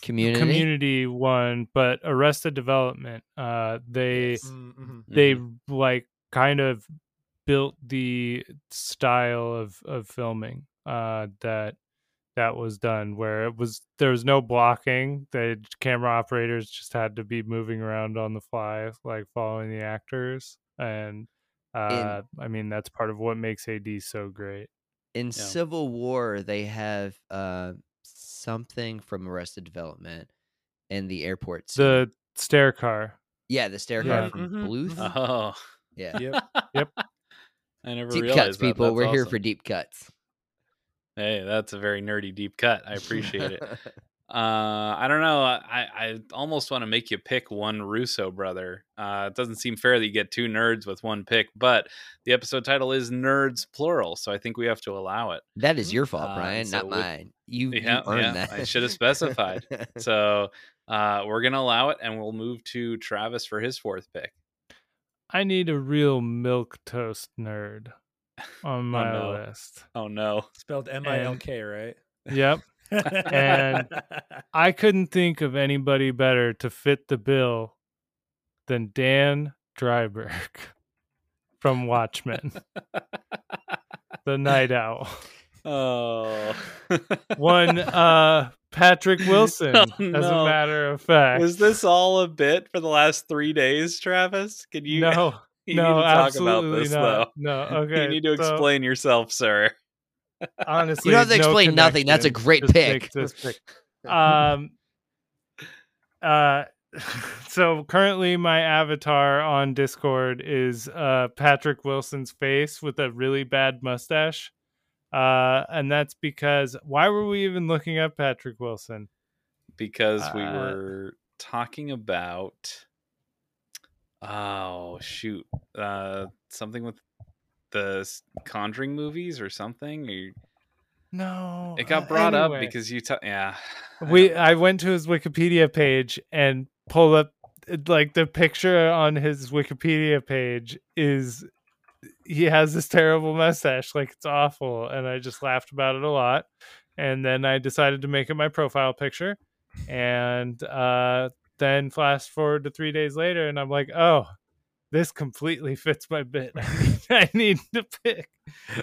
Community. Community one, but Arrested Development. Uh, they Mm-hmm. they like kind of built the style of of filming uh, that that was done where it was there was no blocking the camera operators just had to be moving around on the fly like following the actors and uh i mean that's part of what makes ad so great in Civil War, they have uh, something from Arrested Development in the airport. scene. the stair car yeah, the stair Yeah. car from Mhm, Bluth. mhm. Oh, Yeah, Yep. Yep. I never deep realized cuts, that. people. That's We're here for deep cuts. Hey, that's a very nerdy deep cut. I appreciate it. Uh, I don't know. I, I almost want to make you pick one Russo brother. Uh, it doesn't seem fair that you get two nerds with one pick, but the episode title is Nerds Plural, so I think we have to allow it. that is your fault, Uh, Brian, so not with- mine. You, you earned yeah, that. I should have specified. So uh, we're gonna allow it, and we'll move to Travis for his fourth pick. I need a real milk toast nerd on my no. list Oh no! Spelled M I L K, right? yep And- I couldn't think of anybody better to fit the bill than Dan Dreiberg from Watchmen, the Night Owl. Oh, One uh Patrick Wilson, Oh, as no. a matter of fact. was this all a bit for the last three days, Travis? Can you? no, you no, need to talk absolutely about this not. though. No, okay. you need to so, explain yourself, sir. honestly, You don't have to no explain nothing. That's a great Just pick. make this pick. Um. Uh. So currently, my avatar on Discord is uh Patrick Wilson's face with a really bad mustache. Uh, and that's because why were we even looking at Patrick Wilson? because we Uh, were talking about oh shoot uh something with the conjuring movies or something? Or No, it got brought up because you t- yeah we don't- I went to his Wikipedia page and pulled up like the picture on his Wikipedia page is he has this terrible mustache like it's awful and I just laughed about it a lot and then I decided to make it my profile picture and uh then fast forward to 3 days later and I'm like oh this completely fits my bit. I need to pick.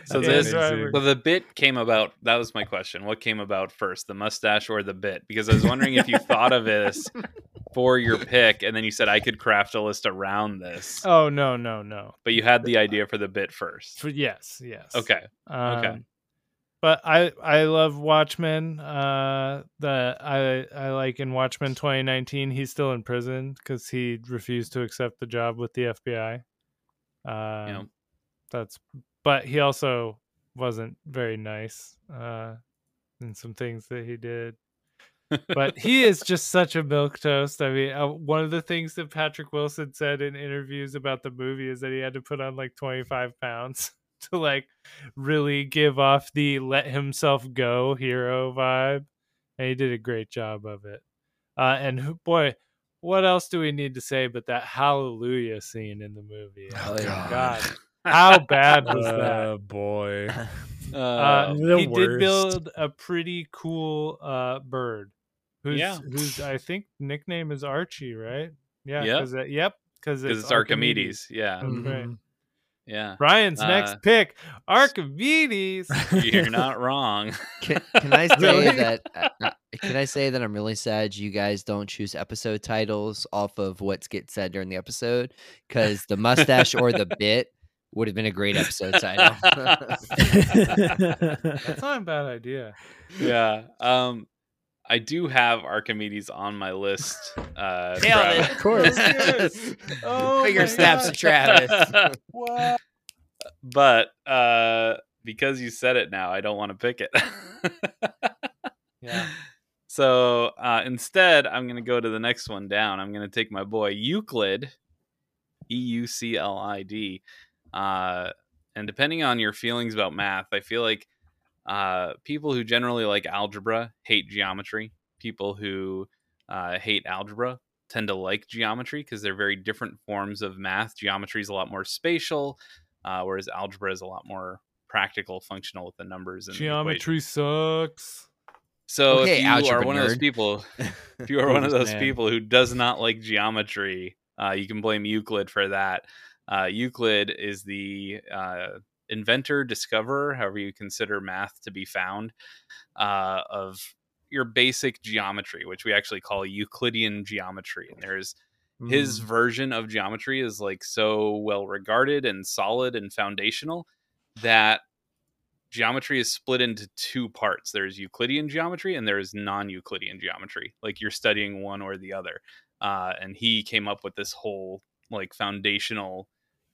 So this Driver. well the bit came about that was my question. What came about first the mustache or the bit? Because i was wondering if you thought of this for your pick and then you said i could craft a list around this. Oh no no no. But you had the idea for the bit first. For- yes yes. Okay. Um, But I I love Watchmen. Uh, the I I like in Watchmen 2019. He's still in prison because he refused to accept the job with the FBI. Um, Yeah. That's but he also wasn't very nice uh, in some things that he did. but he is just such a milk toast. I mean, uh, one of the things that Patrick Wilson said in interviews about the movie is that he had to put on like 25 pounds to like really give off the let himself go hero vibe. And he did a great job of it. Uh, and boy, what else do we need to say but that hallelujah scene in the movie? Oh, my yeah. God. How bad was that? Oh boy. Uh, Uh, The he did build a pretty cool uh, bird, whose Yeah. whose I think nickname is Archie, right? Yeah. Yep. 'cause it- yep. Because because it's Archimedes. Yeah, Mm. right. Yeah. Brian's Uh, next pick, Archimedes. You're not wrong. Can, can I say Really? that? uh, uh, Can I say that I'm really sad you guys don't choose episode titles off of what's get said during the episode? Because the mustache or the bit would have been a great episode title. That's not a bad idea. yeah. Um, I do have Archimedes on my list. Uh, Nailed Travis. it. Of course. Yes. Oh Finger my snaps God. to Travis. What? but uh, because you said it now, I don't want to pick it. Yeah. So uh, instead, I'm going to go to the next one down. I'm going to take my boy Euclid, E U C L I D. Uh, and depending on your feelings about math, I feel like uh, people who generally like algebra hate geometry. People who uh, hate algebra tend to like geometry because they're very different forms of math. Geometry is a lot more spatial, uh, whereas algebra is a lot more practical, functional with the numbers. And the. Geometry sucks. So Okay, if you are algebra one of those people, if you are one of those man. people who does not like geometry, uh, you can blame Euclid for that. Uh, Euclid is the uh, inventor, discoverer, however you consider math to be found, uh, of your basic geometry, which we actually call Euclidean geometry. And there's his Mm. version of geometry is like so well regarded and solid and foundational that geometry is split into two parts there's euclidean geometry and there's non-euclidean geometry like you're studying one or the other uh, and he came up with this whole like foundational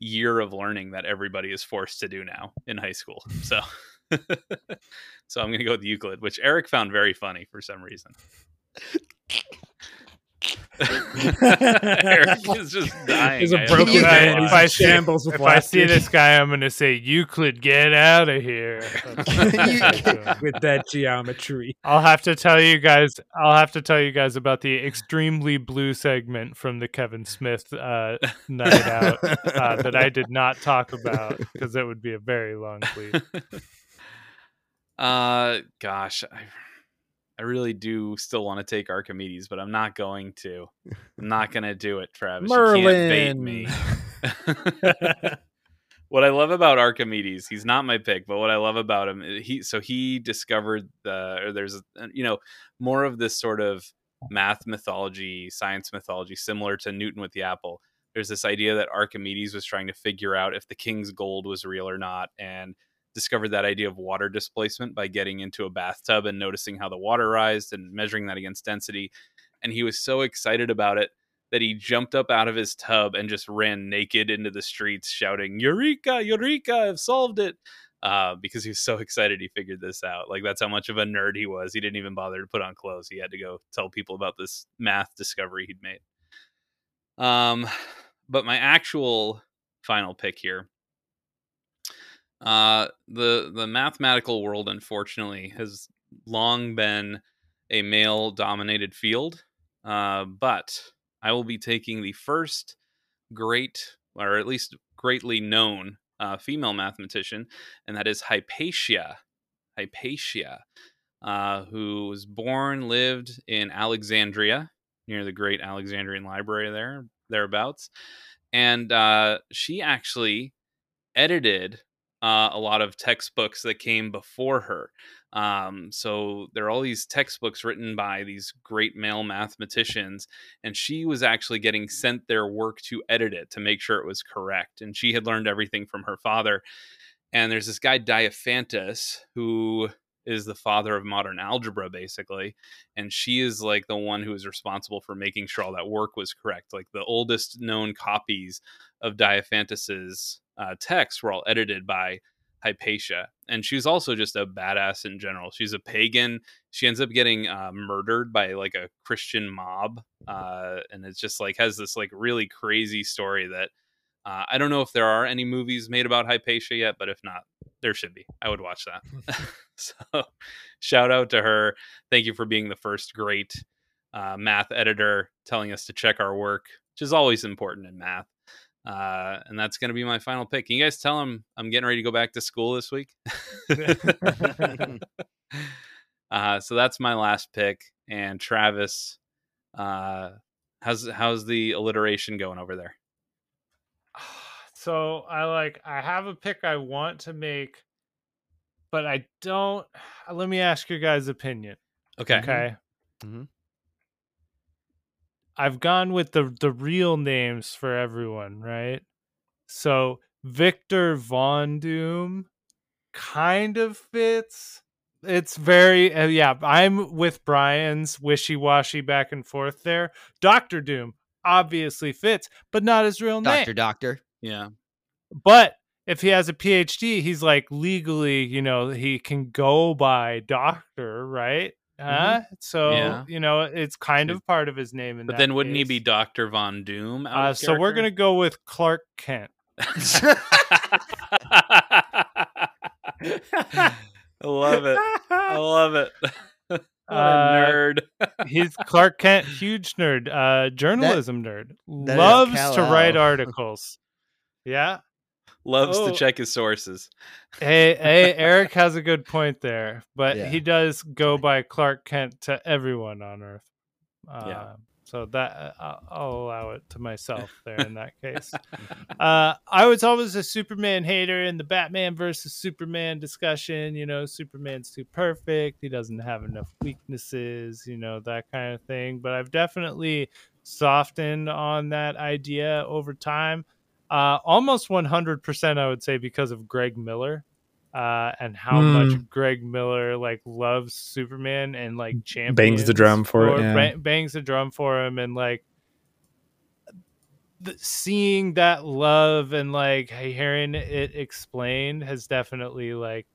year of learning that everybody is forced to do now in high school so so i'm gonna go with euclid which eric found very funny for some reason Eric is just dying. He's a broken no I- man. He's if I see- shambles with If I see this guy, I'm gonna say Euclid, get out of here. with that geometry. I'll have to tell you guys. I'll have to tell you guys about the extremely blue segment from the Kevin Smith uh, night out uh, that I did not talk about because that would be a very long tweet. Uh, gosh, I, I really do still want to take Archimedes, but I'm not going to. I'm not going to do it, Travis. You can't bait Merlin. me. what I love about Archimedes, he's not my pick, but what I love about him, eh, he so he discovered the or there's uh, you know more of this sort of math mythology, science mythology, similar to Newton with the apple. There's this idea that Archimedes was trying to figure out if the king's gold was real or not, and discovered that idea of water displacement by getting into a bathtub and noticing how the water rised and measuring that against density. And he was so excited about it that he jumped up out of his tub and just ran naked into the streets shouting, Eureka, Eureka, I've solved it. Uh, because he was so excited he figured this out. Like that's how much of a nerd he was. He didn't even bother to put on clothes. He had to go tell people about this math discovery he'd made. Um, but my actual final pick here uh, the the mathematical world, unfortunately, has long been a male dominated field. Uh, but I will be taking the first great, or at least greatly known, uh, female mathematician, and that is Hypatia. Hypatia, uh, who was born, lived in Alexandria near the great Alexandrian Library there, thereabouts, and uh, she actually edited uh, a lot of textbooks that came before her. Um, so there are all these textbooks written by these great male mathematicians, and she was actually getting sent their work to edit it to make sure it was correct. And she had learned everything from her father. And there's this guy Diophantus who is the father of modern algebra, basically, and she is like the one who is responsible for making sure all that work was correct. Like the oldest known copies of Diophantus's uh, texts were all edited by Hypatia, and she's also just a badass in general. She's a pagan. She ends up getting uh, murdered by like a Christian mob, uh, and it's just like has this like really crazy story that uh, I don't know if there are any movies made about Hypatia yet, but if not, there should be. I would watch that. so, shout out to her. Thank you for being the first great uh, math editor, telling us to check our work, which is always important in math. Uh, and that's going to be my final pick. Can you guys tell him I'm getting ready to go back to school this week? uh, so that's my last pick. And Travis, uh, how's how's the alliteration going over there? So I like I have a pick I want to make, but I don't. Let me ask your guys' opinion. Okay. Okay. Mhm. I've gone with the the real names for everyone, right? So Victor Von Doom kind of fits. It's very uh, yeah. I'm with Brian's wishy washy back and forth there. Doctor Doom obviously fits, but not his real name. Doctor, doctor. Yeah. But if he has a PhD, he's like legally, you know, he can go by doctor, right? Huh? So Yeah. you know, it's kind of part of his name. But that then wouldn't he be Doctor Von Doom? out Uh, so we're gonna go with Clark Kent. I love it. I love it. Uh, nerd. He's Clark Kent, huge nerd, uh, journalism nerd, that loves to write articles. Yeah. Loves Oh. to check his sources. Hey, hey, Eric has a good point there, but Yeah. he does go by Clark Kent to everyone on Earth. Uh, Yeah. So that uh, I'll- I'll allow it to myself there in that case. uh, I was always a Superman hater in the Batman versus Superman discussion. You know, Superman's too perfect. He doesn't have enough weaknesses. You know that kind of thing. But I've definitely softened on that idea over time. Uh, almost 100%, I would say, because of Greg Miller. Uh, and how much Greg Miller like loves Superman and like champions Bangs the drum for it, yeah. ba- bangs the drum for him and like the, seeing that love and like hearing it explained has definitely like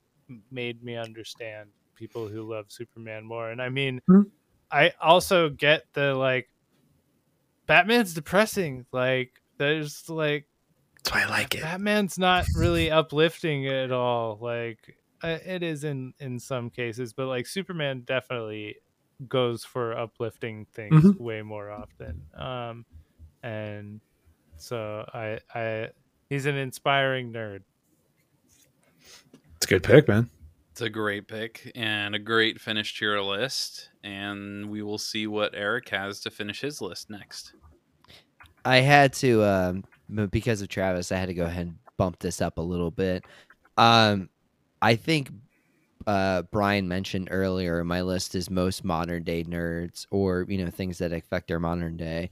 made me understand people who love Superman more. And I mean, Hmm. I also get the like Batman's depressing. Like there's like That's why I like it. Batman's not really uplifting at all. Like uh, it is in in some cases, but like Superman definitely goes for uplifting things Mhm. way more often. Um, and so I I he's an inspiring nerd. It's a good pick, man. It's a great pick and a great finish to your list. And we will see what Eric has to finish his list next. I had to um m- because of Travis, I had to go ahead and bump this up a little bit. Um I think uh Brian mentioned earlier my list is most modern day nerds or you know things that affect our modern day.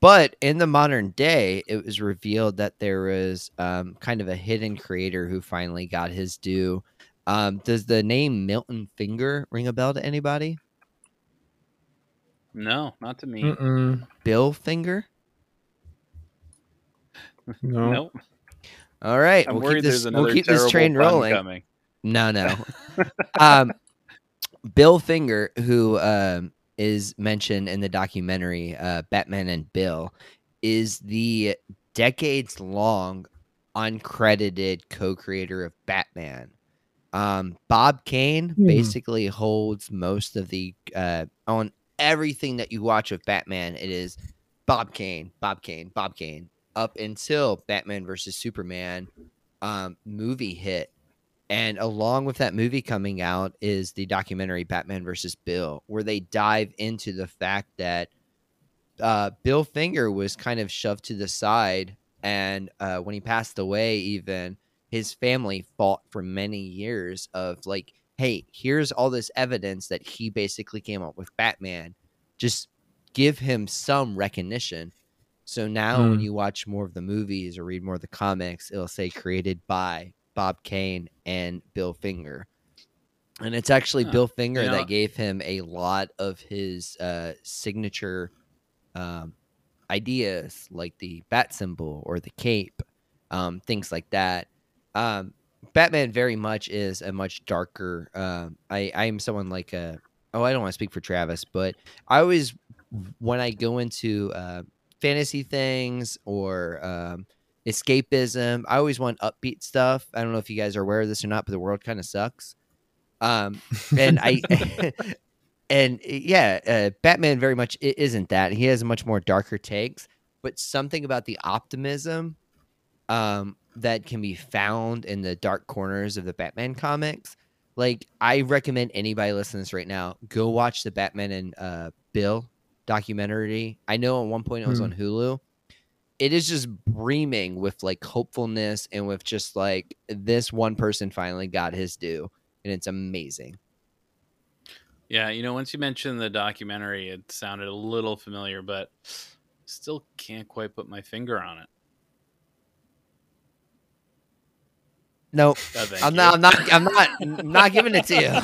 But in the modern day, it was revealed that there was um kind of a hidden creator who finally got his due. Um does the name Milton Finger ring a bell to anybody? No, not to me. Mm-mm. Bill Finger? No. Nope. All right, I'm we'll worried keep this, there's another we'll keep this train rolling. coming. No, no. um, Bill Finger, who um, is mentioned in the documentary uh, Batman and Bill, is the decades long uncredited co creator of Batman. Um, Bob Kane Hmm. basically holds most of the uh, on everything that you watch of Batman. It is Bob Kane, Bob Kane, Bob Kane, up until Batman versus Superman um, movie hit. And along with that movie coming out is the documentary Batman versus Bill, where they dive into the fact that uh, Bill Finger was kind of shoved to the side. And uh, when he passed away, even his family fought for many years of like, hey, here's all this evidence that he basically came up with Batman. Just give him some recognition. So now when Hmm. you watch more of the movies or read more of the comics, it'll say created by Bob Kane and Bill Finger. And it's actually. Bill Finger You know- that gave him a lot of his uh, signature um, ideas, like the bat symbol or the cape, um, things like that. Um, Batman very much is a much darker. Um, I I am someone like a. Oh, I don't want to speak for Travis, but I always when I go into uh, fantasy things or um, escapism, I always want upbeat stuff. I don't know if you guys are aware of this or not, but the world kind of sucks. Um, and I and yeah, uh, Batman very much isn't that. He has much more darker takes, but something about the optimism um, that can be found in the dark corners of the Batman comics. Like, I recommend anybody listening to this right now go watch the Batman and uh, Bill documentary. I know at one point it was Hmm. on Hulu. It is just breaming with like hopefulness and with just like this one person finally got his due, and it's amazing. Yeah, you know, once you mentioned the documentary, it sounded a little familiar, but still can't quite put my finger on it. No, Oh, I'm you. not. I'm not. I'm not. I'm not giving it to you.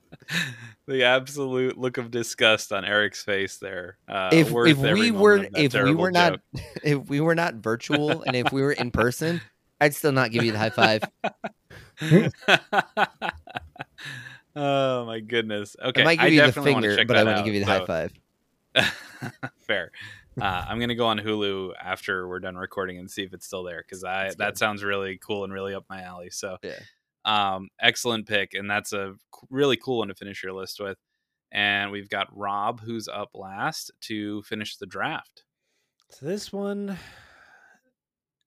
the absolute look of disgust on Eric's face there. Uh, if if we were if we were not if we were not virtual and if we were in person, I'd still not give you the high five. oh my goodness. Okay, I might give you the finger, but I that wouldn't give you the so- high five. Fair. Uh, I'm gonna go on Hulu after we're done recording and see if it's still there because I That's that good. sounds really cool and really up my alley. So Yeah. Um, excellent pick, and that's a really cool one to finish your list with. And we've got Rob, who's up last to finish the draft. So this one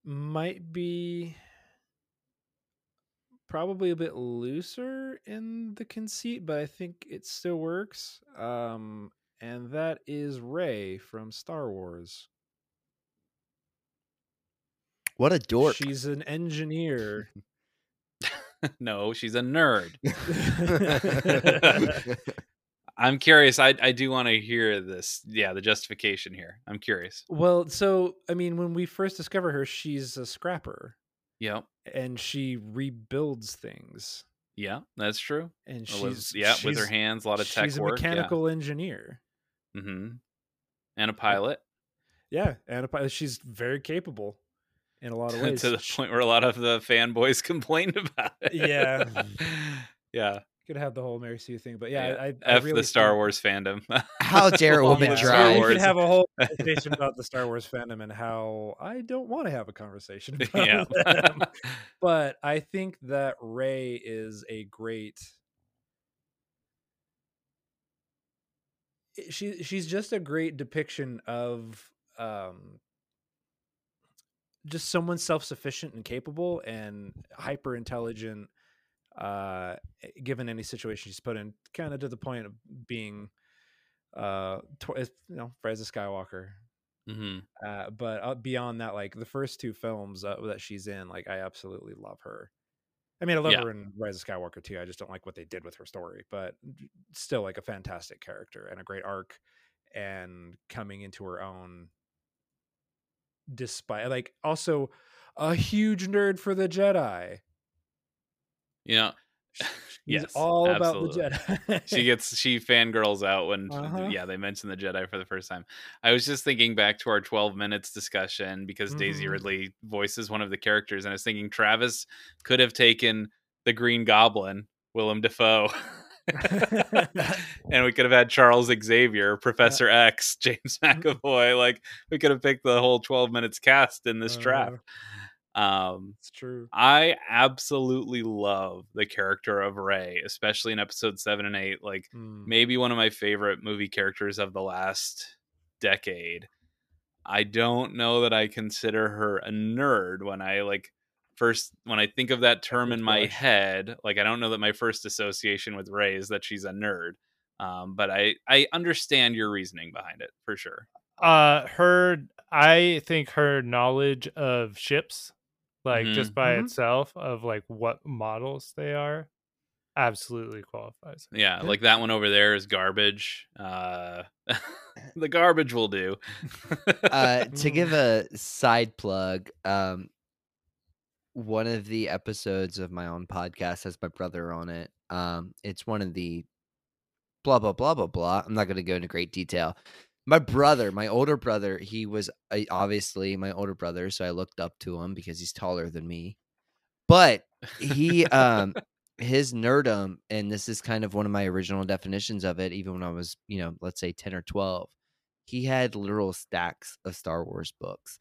might be probably a bit looser in the conceit, but I think it still works. Um, and that is Rey from Star Wars. What a dork. She's an engineer. no, she's a nerd. I'm curious. I I do want to hear this. Yeah, the justification here. I'm curious. well, so I mean, when we first discover her, she's a scrapper Yep. and she rebuilds things. Yeah, that's true. And she's was- yeah, with her hands, a lot of tech she's a work. mechanical engineer. Yeah. hmm And a pilot Yeah, and a pi- she's very capable in a lot of ways. to the point where a lot of the fanboys complained about it. Yeah. yeah. could have the whole Mary Sue thing, but yeah, Yeah. I, I F really the Star Wars fandom. How dare a Along woman with Yeah, Star we could have a whole conversation about the Star Wars fandom and how I don't want to have a conversation about yeah. them. But I think that Rey is a great. She she's just a great depiction of um just someone self-sufficient and capable and hyper intelligent uh given any situation she's put in kind of to the point of being uh tw- you know Rise of Skywalker hmm uh, but uh, beyond that, like the first two films uh, that she's in, like I absolutely love her. I mean, I love Yeah. her in Rise of Skywalker too. I just don't like what they did with her story, but still, like a fantastic character and a great arc, and coming into her own. Despite, like, also a huge nerd for the Jedi. You know, He's Yes, all absolutely. about the Jedi. she gets she fangirls out when Uh-huh. yeah they mention the Jedi for the first time. I was just thinking back to our 12 minutes discussion because Daisy Mhm. Ridley voices one of the characters, and I was thinking Travis could have taken the Green Goblin, Willem Dafoe. and we could have had Charles Xavier, Professor X, James McAvoy. Like we could have picked the whole 12 minutes cast in this draft. Um, it's true. I absolutely love the character of Rey, especially in episode seven and eight. Like Mm. maybe one of my favorite movie characters of the last decade. I don't know that I consider her a nerd when I like first when I think of that term in my head. Like I don't know that my first association with Rey is that she's a nerd. Um, but I I understand your reasoning behind it for sure. Uh, her, I think her knowledge of ships, like just by Mhm. itself, of like what models they are, absolutely qualifies. Yeah, Yeah. like that one over there is garbage. Uh, the garbage will do. uh, to Mm. give a side plug, um, one of the episodes of my own podcast has my brother on it. Um, it's one of the blah blah blah blah blah. I'm not going to go into great detail. my brother, my older brother, he was obviously my older brother, so I looked up to him because he's taller than me. But he um his nerdum, and this is kind of one of my original definitions of it, even when I was, you know, let's say 10 or 12, he had literal stacks of Star Wars books.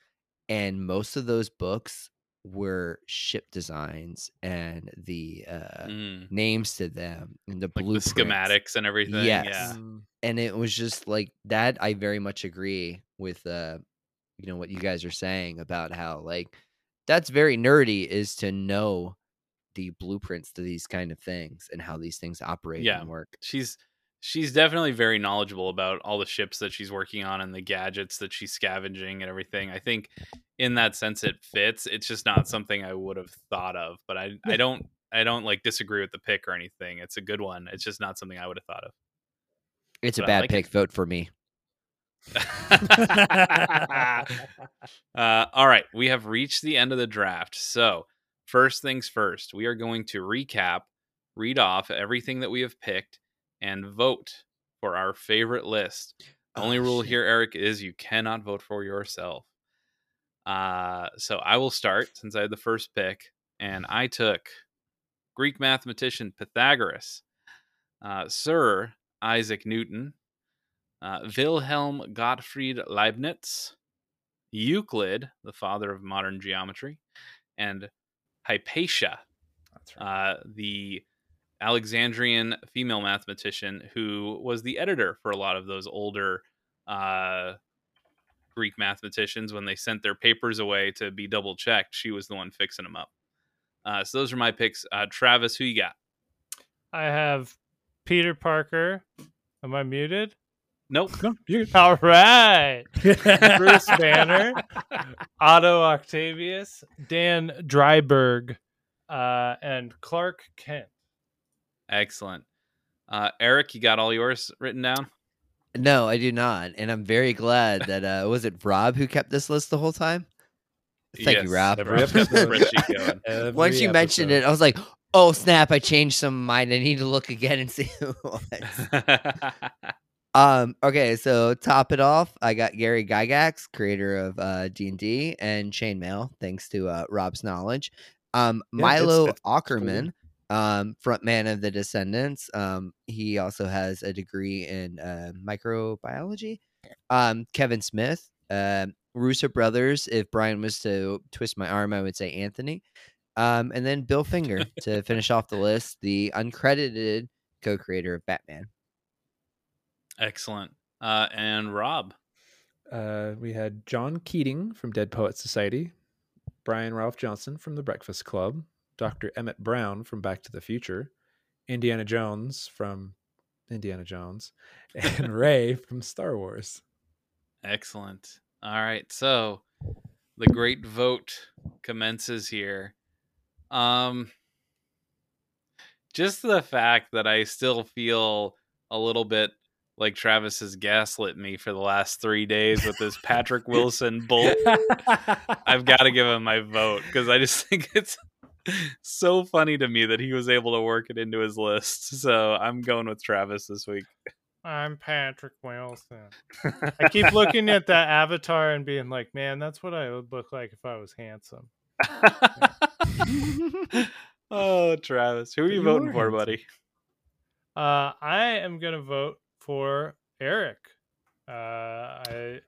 And most of those books were ship designs and the uh Mm, names to them and the like the blueprints. schematics and everything. Yes. Yeah. Mm, and it was just like that i very much agree with uh you know what you guys are saying about how like that's very nerdy is to know the blueprints to these kind of things and how these things operate Yeah. and work She's she's definitely very knowledgeable about all the ships that she's working on and the gadgets that she's scavenging and everything. I think in that sense it fits. It's just not something I would have thought of, but I I don't I don't like disagree with the pick or anything. It's a good one. It's just not something I would have thought of. it's a But I bad like it. pick vote for me uh, all right, we have reached the end of the draft. So, first things first, we are going to recap, read off everything that we have picked, and vote for our favorite list. The only Oh, rule shit. here, Eric, is you cannot vote for yourself. Uh, so I will start since I had the first pick, and I took Greek mathematician Pythagoras, uh, Sir Isaac Newton, uh, Wilhelm Gottfried Leibniz, Euclid, the father of modern geometry, and Hypatia, that's right. uh, the Alexandrian female mathematician who was the editor for a lot of those older uh, Greek mathematicians when they sent their papers away to be double checked. She was the one fixing them up. Uh, so those are my picks. Uh, Travis, who you got? I have Peter Parker. Am I muted? Nope. No, All right. Bruce Banner, Otto Octavius, Dan Dreiberg, uh, and Clark Kent. Excellent. Uh, Eric, you got all yours written down? no i do not and i'm very glad that uh was it rob who kept this list the whole time thank Yes, you rob Every Rob's episode. going. Once you mentioned it i was like oh snap i changed some mind i need to look again and see who it was Um. Okay. So top it off, I got Gary Gygax, creator of uh, D and D, and Chainmail, thanks to uh, Rob's knowledge. Um, Yeah, Milo it's Aukerman, um, frontman of the Descendents. Um, he also has a degree in uh, microbiology. Um, Kevin Smith, um, Russo brothers. If Brian was to twist my arm, I would say Anthony. Um, and then Bill Finger to finish off the list, the uncredited co-creator of Batman. Excellent. Uh, and Rob. Uh, we had John Keating from Dead Poet Society, Brian Ralph Johnson from The Breakfast Club, Dr. Emmett Brown from Back to the Future, Indiana Jones from Indiana Jones, and Rey from Star Wars. Excellent. All right. So the great vote commences here. Um just the fact that I still feel a little bit like Travis has gaslit me for the last three days with this Patrick Wilson bull. I've got to give him my vote because I just think it's so funny to me that he was able to work it into his list. So I'm going with Travis this week. I'm Patrick Wilson. I keep looking at that avatar and being like, man, that's what I would look like if I was handsome. oh, Travis, who are you you voting for, handsome. buddy? Uh, I am gonna vote for Eric. Uh, I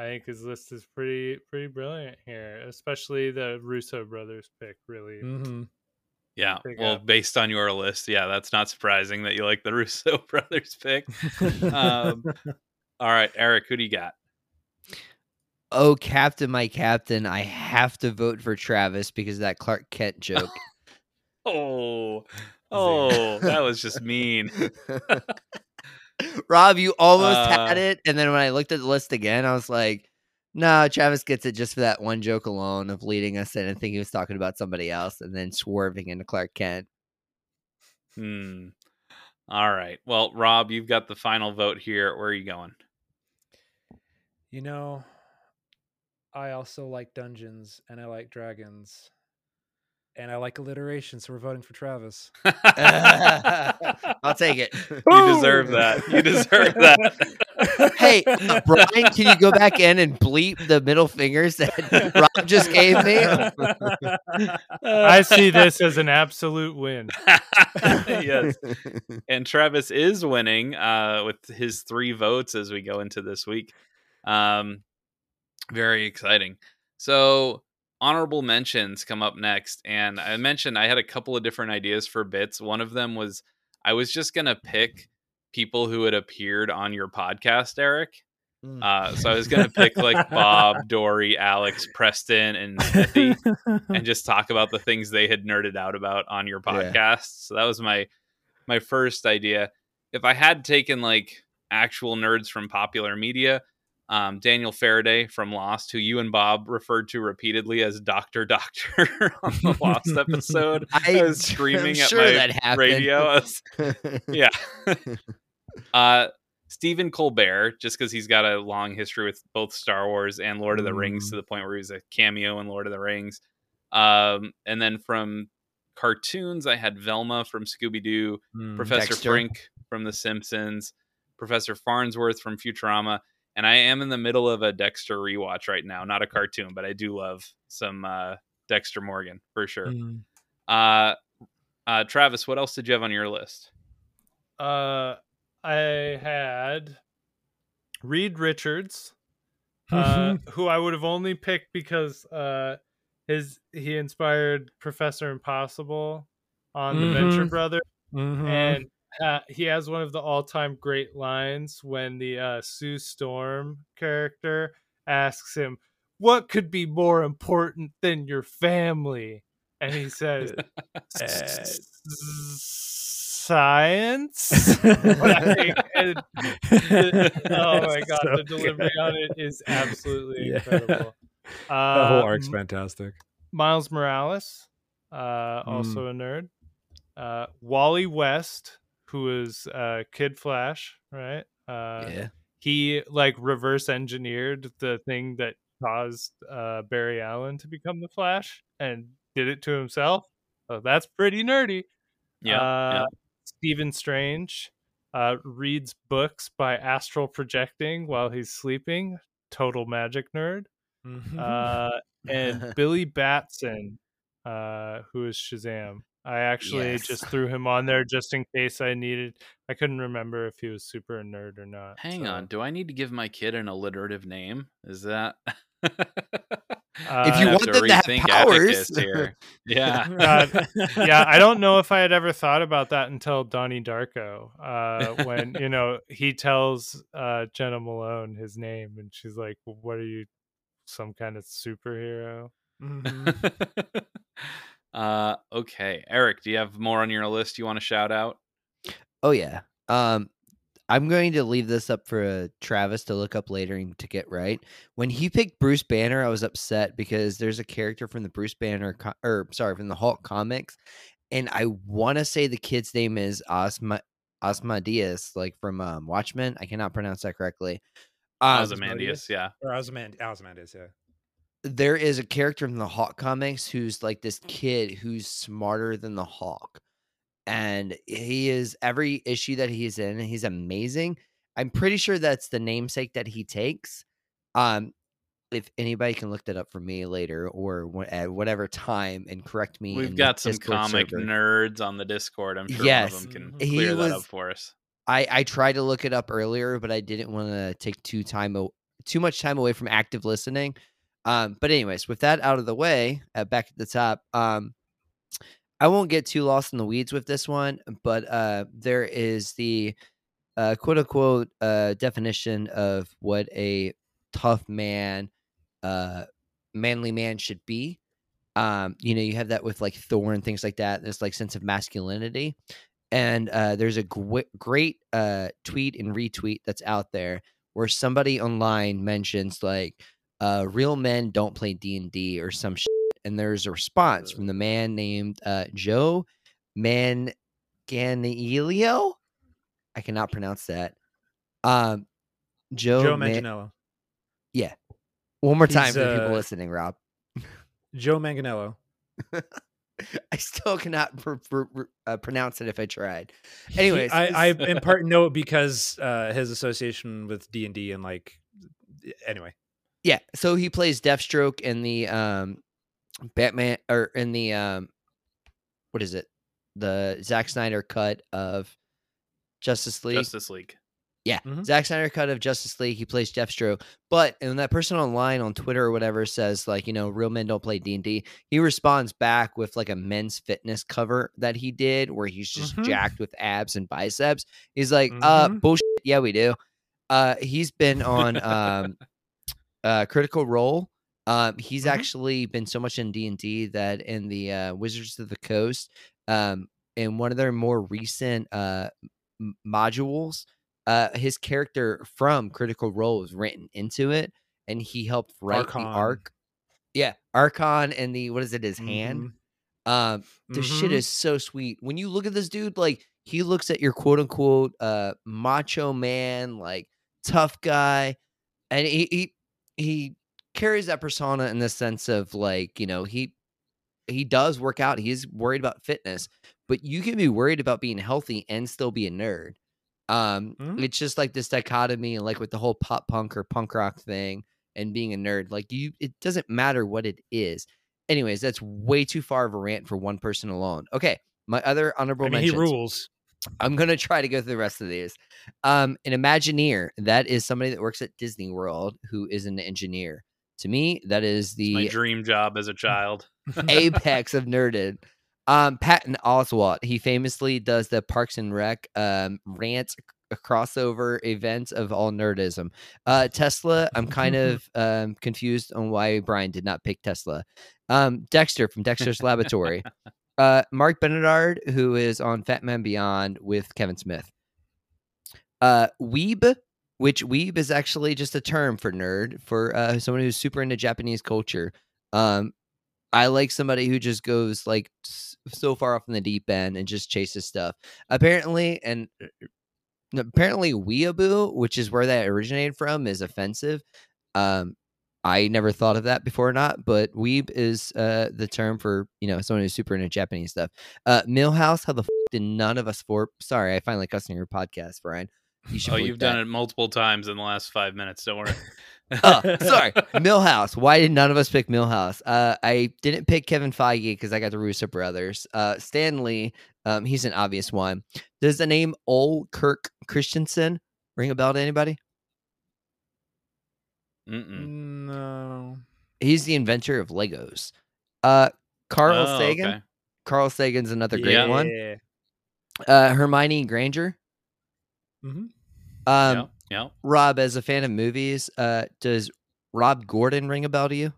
I think his list is pretty pretty brilliant here, especially the Russo brothers pick. Really, hmm Yeah. Well, up. based on your list, yeah, that's not surprising that you like the Russo brothers pick. Um, All right, Eric, who do you got? Oh, Captain, my Captain, I have to vote for Travis because of that Clark Kent joke. Oh, oh, that was just mean. Rob, you almost Uh, had it. And then when I looked at the list again, I was like, no, Travis gets it just for that one joke alone of leading us in and thinking he was talking about somebody else and then swerving into Clark Kent. Hmm. All right. Well, Rob, you've got the final vote here. Where are you going? You know, I also like dungeons and I like dragons. And I like alliteration, so we're voting for Travis. I'll take it. You deserve that. You deserve that. hey, uh, Brian, can you go back in and bleep the middle fingers that Rob just gave me? I see this as an absolute win. yes. And Travis is winning uh, with his three votes as we go into this week. Um, very exciting. So, honorable mentions come up next. And I mentioned I had a couple of different ideas for bits. One of them was I was just going to pick people who had appeared on your podcast, Eric. Mm. Uh, so I was going to pick like Bob, Dory, Alex, Preston, and Smithy and just talk about the things they had nerded out about on your Yeah. podcast. So that was my my first idea. If I had taken like actual nerds from popular media, um, Daniel Faraday from Lost, who you and Bob referred to repeatedly as Doctor Doctor on the Lost episode, I, was screaming I'm at sure my radio. Was- yeah. uh, Stephen Colbert, just because he's got a long history with both Star Wars and Lord of the Rings Mm. to the point where he was a cameo in Lord of the Rings. Um, and then from cartoons, I had Velma from Scooby Doo, Mm. Professor Dexter. Frink from The Simpsons, Professor Farnsworth from Futurama, and I am in the middle of a Dexter rewatch right now. Not a cartoon, but I do love some uh, Dexter Morgan for sure. Mm. Uh, uh, Travis, what else did you have on your list? Uh, I had Reed Richards, uh, who I would have only picked because uh, his he inspired Professor Impossible on the Venture Mhm. Brothers, Mhm. and uh, he has one of the all-time great lines when the uh, Sue Storm character asks him, "What could be more important than your family?" And he says, "Science." And oh my god, So the delivery on it is absolutely Yeah. incredible. that whole Uh, arc's fantastic. Miles Morales, uh, also a nerd. Uh, Wally West, who is uh, Kid Flash, right? Uh, yeah. He like reverse engineered the thing that caused uh, Barry Allen to become the Flash and did it to himself. So that's pretty nerdy. Yeah, Uh, yeah. Stephen Strange uh, reads books by astral projecting while he's sleeping. Total magic nerd. Mhm. Uh, and Billy Batson, uh, who is Shazam. I actually Yes. just threw him on there just in case I needed. I couldn't remember if he was super a nerd or not. Hang so, on. Do I need to give my kid an alliterative name? Is that? Uh, you want to them to have rethink powers. Here. Yeah. Uh, yeah, I don't know if I had ever thought about that until Donnie Darko, uh, when you know he tells uh, Jena Malone his name, and she's like, "What are you, some kind of superhero?" Mhm. Uh, okay, Eric, do you have more on your list you want to shout out? Oh yeah. Um, I'm going to leave this up for uh, Travis to look up later and to get right. When he picked Bruce Banner, I was upset because there's a character from the Bruce Banner, co- or sorry, from the Hulk comics, and I want to say the kid's name is Osma Osmodeus, like from um, Watchmen. I cannot pronounce that correctly. Um, Ozymandias, yeah. or Osmand- Ozymandias, yeah. There is a character from the Hulk comics who's like this kid who's smarter than the Hulk. And he is every issue that he's in, he's amazing. I'm pretty sure that's the namesake that he takes. Um, if anybody can look that up for me later or at whatever time and correct me, We've got some Discord comic server. nerds on the Discord. I'm sure Yes. one of them can Mhm. He clear that up was- for us. I I tried to look it up earlier, but I didn't want to take too time o- too much time away from active listening. Um, but anyways, with that out of the way, uh, back at the top, um, I won't get too lost in the weeds with this one, but uh, there is the uh, quote unquote uh, definition of what a tough man, uh, manly man should be. Um, you know, you have that with like Thor and things like that. This like sense of masculinity and uh, there's a great uh, tweet and retweet that's out there where somebody online mentions like uh, real men don't play d&d or some shit and there's a response from the man named uh, joe manganiello i cannot pronounce that um, joe, Joe Man- Manganiello. one more time He's, for the people uh, listening rob Joe Manganiello. I still cannot pr- pr- pr- uh, pronounce it if I tried. Anyways, I, I in part know it because uh, his association with D and D and like anyway. Yeah, so he plays Deathstroke in the um Batman or in the um what is it? The Zack Snyder cut of Justice League. Justice League. Yeah, Mhm. Zack Snyder cut of Justice League. He plays Deathstroke, but and that person online on Twitter or whatever says like, you know, real men don't play D and D. He responds back with like a men's fitness cover that he did, where he's just Mhm. jacked with abs and biceps. He's like, uh, Mhm. bullshit. Yeah, we do. Uh, he's been on um, uh, Critical Role. Um, he's Mhm. actually been so much in D and D that in the uh, Wizards of the Coast, um, in one of their more recent uh m- modules, uh, his character from Critical Role was written into it, and he helped write Arkhan. the arc. Yeah, Arkhan and the what is it? His hand. Mhm. Um, the shit Mhm. is so sweet. When you look at this dude, like he looks at your quote unquote uh macho man, like tough guy, and he he he carries that persona in the sense of like, you know, he he does work out. He's worried about fitness, but you can be worried about being healthy and still be a nerd. Um, Mhm. it's just like this dichotomy, and like with the whole pop punk or punk rock thing and being a nerd, like you, it doesn't matter what it is. Anyways, that's way too far of a rant for one person alone. Okay, my other honorable I mean, he rules. I'm gonna try to go through the rest of these. Um, an Imagineer that is somebody that works at Disney World who is an engineer. To me, that is It's my the dream job as a child. apex of nerded. Um, Patton Oswalt. He famously does the Parks and Rec um rant crossover event of all nerdism. Uh, Tesla. I'm kind of um confused on why Brian did not pick Tesla. Um, Dexter from Dexter's Laboratory. Uh, Marc Bernardin, who is on Fat Man Beyond with Kevin Smith. Uh, Weeb, which Weeb is actually just a term for nerd for uh, someone who's super into Japanese culture. Um, I like somebody who just goes like so far off in the deep end and just chases stuff. Apparently, and uh, apparently, weeaboo, which is where that originated from, is offensive. Um, I never thought of that before or not, but weeb is uh the term for you know someone who's super into Japanese stuff. Uh, Milhouse, how the f- did none of us for? Sorry, I finally cussed cussing your podcast, Brian. You should oh, you've that. done it multiple times in the last five minutes. Don't worry. oh, sorry. Milhouse. Why did none of us pick Milhouse? Uh, I didn't pick Kevin Feige because I got the Russo brothers. Uh, Stan Lee, um, he's an obvious one. Does the name Ole Kirk Christiansen ring a bell to anybody? Mm-mm. no. He's the inventor of Legos. Uh, Carl Oh, Sagan. okay. Carl Sagan's another great Yeah. one. Yeah. Uh, Hermione Granger. Mm-hmm. Um, yeah, yeah. Rob, as a fan of movies, uh, does Rob Gordon ring a bell to you?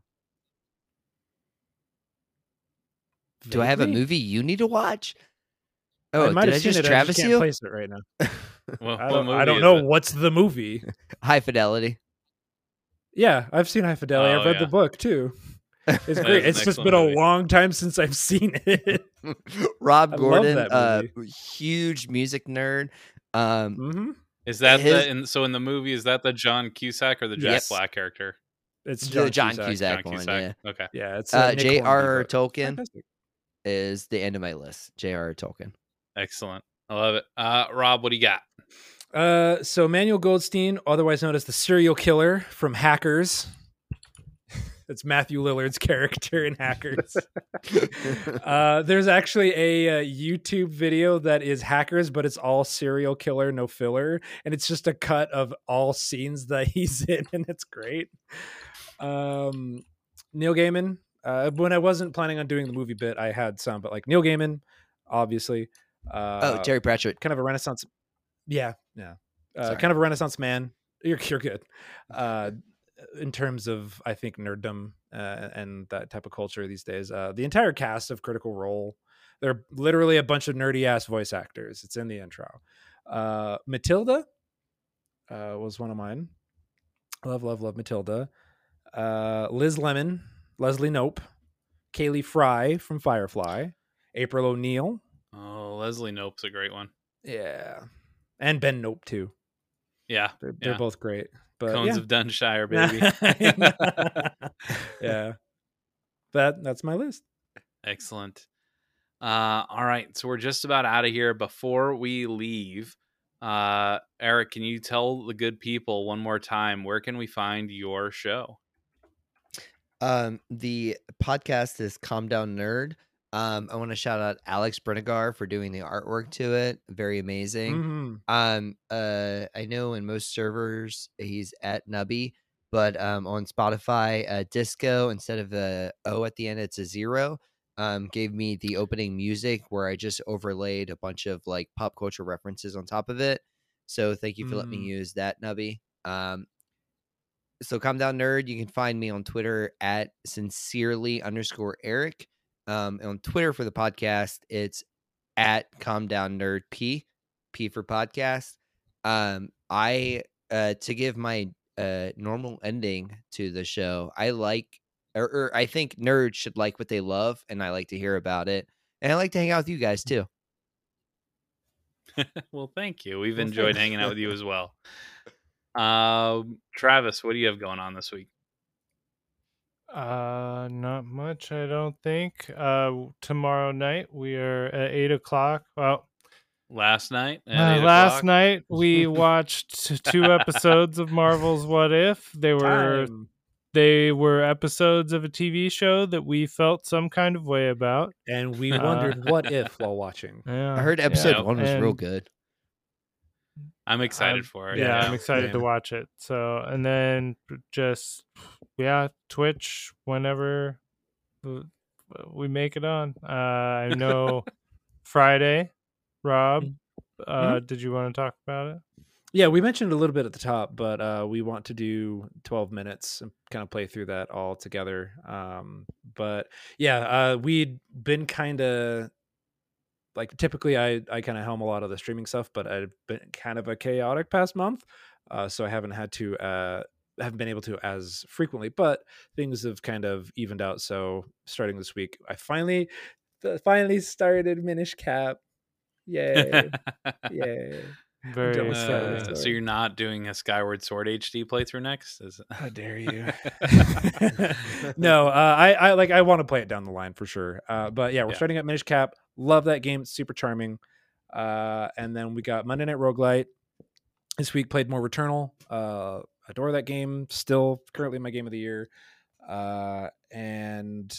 Do I have a movie you need to watch? I Oh, might did I have seen just it. Travis I just can't you? place it right now. well, I don't, I don't know it? what's the movie. High Fidelity. Yeah, I've seen High Fidelity. Oh, I've read yeah. the book too. It's great. It's just been a movie. long time since I've seen it. Rob I Gordon, uh, huge music nerd. Um, hmm Is that His- the in, so in the movie? Is that the John Cusack or the Jack Yes. Black character? It's The John, John Cusack. Cusack. John one, Cusack. Okay. Yeah, it's uh, Nick J.R.R. Tolkien fantastic. is the end of my list. J.R.R. Tolkien. Excellent. I love it. Uh, Rob, what do you got? Uh, so Manuel Goldstein, otherwise known as the Cereal Killer from Hackers. That's Matthew Lillard's character in Hackers. uh, there's actually a, uh YouTube video that is Hackers, but it's all serial killer, no filler, and it's just a cut of all scenes that he's in, and it's great. Um, Neil Gaiman. Uh, when I wasn't planning on doing the movie bit, I had some, but like Neil Gaiman, obviously. Uh, oh, Terry Pratchett. kind of a renaissance yeah yeah. Uh, kind of a renaissance man. You're, you're good. Uh in terms of i think nerddom uh, and that type of culture these days uh the entire cast of critical role they're literally a bunch of nerdy ass voice actors. It's in the intro. Uh matilda uh was one of mine. Love love love matilda. Uh liz lemon leslie knope kaylee frye from firefly april o'neil. Oh, Leslie Knope's a great one. yeah and ben knope too Yeah. They're, they're Yeah. both great. But Cones yeah. of Dunshire, baby. yeah. That that's my list. Excellent. Uh, all right, so we're just about out of here. Before we leave, uh, Eric, can you tell the good people one more time where can we find your show? Um, the podcast is Calm Down Nerd. Um, I want to shout out Alex Brinegar for doing the artwork to it. Very amazing. Mhm. Um, uh, I know in most servers he's at Nubby, but um, on Spotify, uh, Disco instead of the O at the end, it's a zero. Um, gave me the opening music where I just overlaid a bunch of like pop culture references on top of it. So thank you for letting me Mm. use that, Nubby. Um, so calm down nerd you can find me on twitter at sincerely underscore eric um on twitter for the podcast it's at calm down nerd p p for podcast um i uh to give my uh normal ending to the show i like or, or i think nerds should like what they love and i like to hear about it and i like to hang out with you guys too well, thank you. We've enjoyed hanging out with you as well. Um, Travis, what do you have going on this week? Uh, not much, I don't think. Uh, tomorrow night we are at eight o'clock. Well, Last night, uh, last o'clock? night we watched two episodes of Marvel's What If. They were Time. they were episodes of a TV show that we felt some kind of way about. And we Uh, wondered what if while watching. Yeah, i heard episode Yep. one was real good I'm excited I'm- for it. Yeah, Yeah, I'm excited to watch it. So, and then just yeah, Twitch whenever we make it on. Uh, I know Friday, Rob. Uh, did you want to talk about it? Yeah, we mentioned a little bit at the top, but uh, we want to do 12 minutes and kind of play through that all together. Um, but yeah, uh, we'd been kind of like typically I, I kind of helm a lot of the streaming stuff, but I've been kind of a chaotic past month. Uh, so I haven't had to, uh, haven't been able to as frequently, but things have kind of evened out. So starting this week, I finally, finally started Minish Cap. Yay. Yay. Very done with Uh, so you're not doing a Skyward Sword HD playthrough next? Is How dare you? no, uh, I, I like I want to play it down the line for sure. Uh, but yeah, we're Yeah. starting at Minish Cap. Love that game. It's super charming. Uh, and then we got Monday Night Roguelite. This week played more Returnal. Uh, adore that game. Still currently my game of the year. Uh, and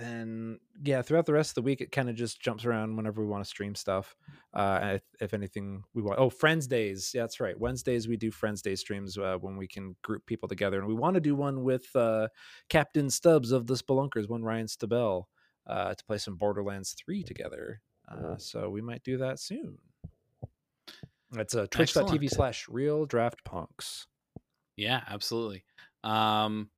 then yeah, throughout the rest of the week, it kind of just jumps around whenever we want to stream stuff. Uh, if, if anything, we want. Oh, Friends Days. Yeah, that's right. Wednesdays we do Friends Day streams uh, when we can group people together, and we want to do one with uh, Captain Stubbs of the Spelunkers, one Ryan Stabell, uh, to play some Borderlands Three together. Uh, so we might do that soon. That's uh, twitch.tv slash real draft punks. Yeah, absolutely. Um,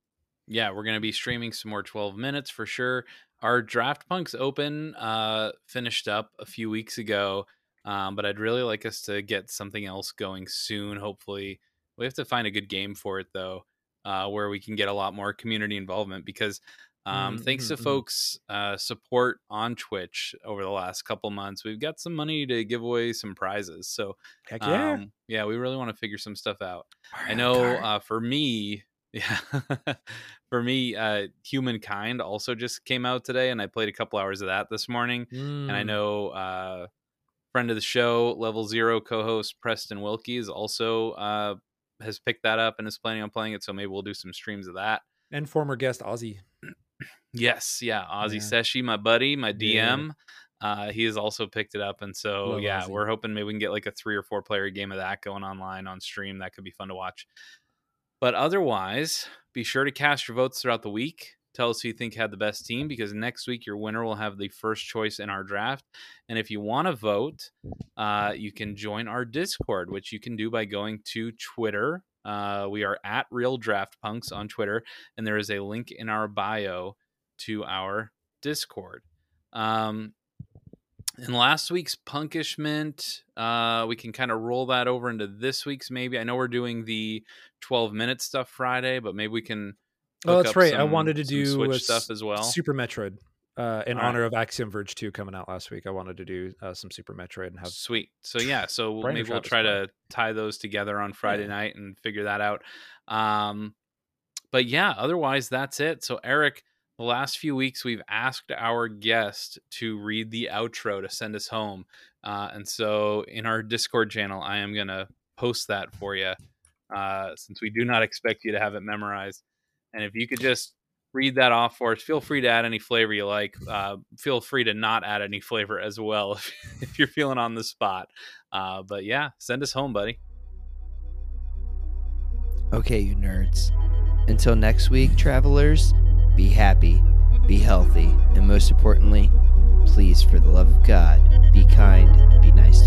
yeah, we're gonna be streaming some more 12 minutes for sure. Our Draft Punks Open uh, finished up a few weeks ago, um, but I'd really like us to get something else going soon. Hopefully, we have to find a good game for it though, uh, where we can get a lot more community involvement because. Um, thanks to Mhm, mhm. folks' uh, support on Twitch over the last couple months, we've got some money to give away some prizes. So, Heck yeah! um, yeah, we really want to figure some stuff out. I know uh, for me, yeah, for me, uh, Humankind also just came out today, and I played a couple hours of that this morning. And I Mm. know uh, friend of the show, Level Zero co-host Preston Wilkie is also uh, has picked that up and is planning on playing it. So maybe we'll do some streams of that. and former guest Ozzy. Yes, yeah, Ozzy Yeah. Seshi, my buddy, my Yeah. DM. Uh, he has also picked it up, and so Love yeah, Ozzy. we're hoping maybe we can get like a three or four player game of that going online on stream. That could be fun to watch. But otherwise, be sure to cast your votes throughout the week. Tell us who you think had the best team because next week your winner will have the first choice in our draft. And if you want to vote, uh, you can join our Discord, which you can do by going to Twitter. Uh, we are at Real Draft Punks on Twitter, and there is a link in our bio to our Discord. Um, in last week's punkishment, uh, we can kind of roll that over into this week's maybe. I know we're doing the 12 minute stuff Friday, but maybe we can. Oh, that's right. I wanted to do Switch stuff as well. Super Metroid. Uh, in All right. honor of Axiom Verge 2 coming out last week, I wanted to do uh, some Super Metroid and have Sweet. So yeah, so Brian maybe we'll try to tie those together on Friday Yeah. night and figure that out. Um, but yeah, otherwise that's it. So Eric, the last few weeks we've asked our guest to read the outro to send us home. Uh, and so in our Discord channel, I am going to post that for you uh, since we do not expect you to have it memorized. And if you could just read that off for us, feel free to add any flavor you like. Uh, feel free to not add any flavor as well if, if you're feeling on the spot. Uh, but yeah, send us home, buddy. Okay, you nerds. Until next week, travelers, be happy, be healthy, and most importantly, please, for the love of God, be kind, be nice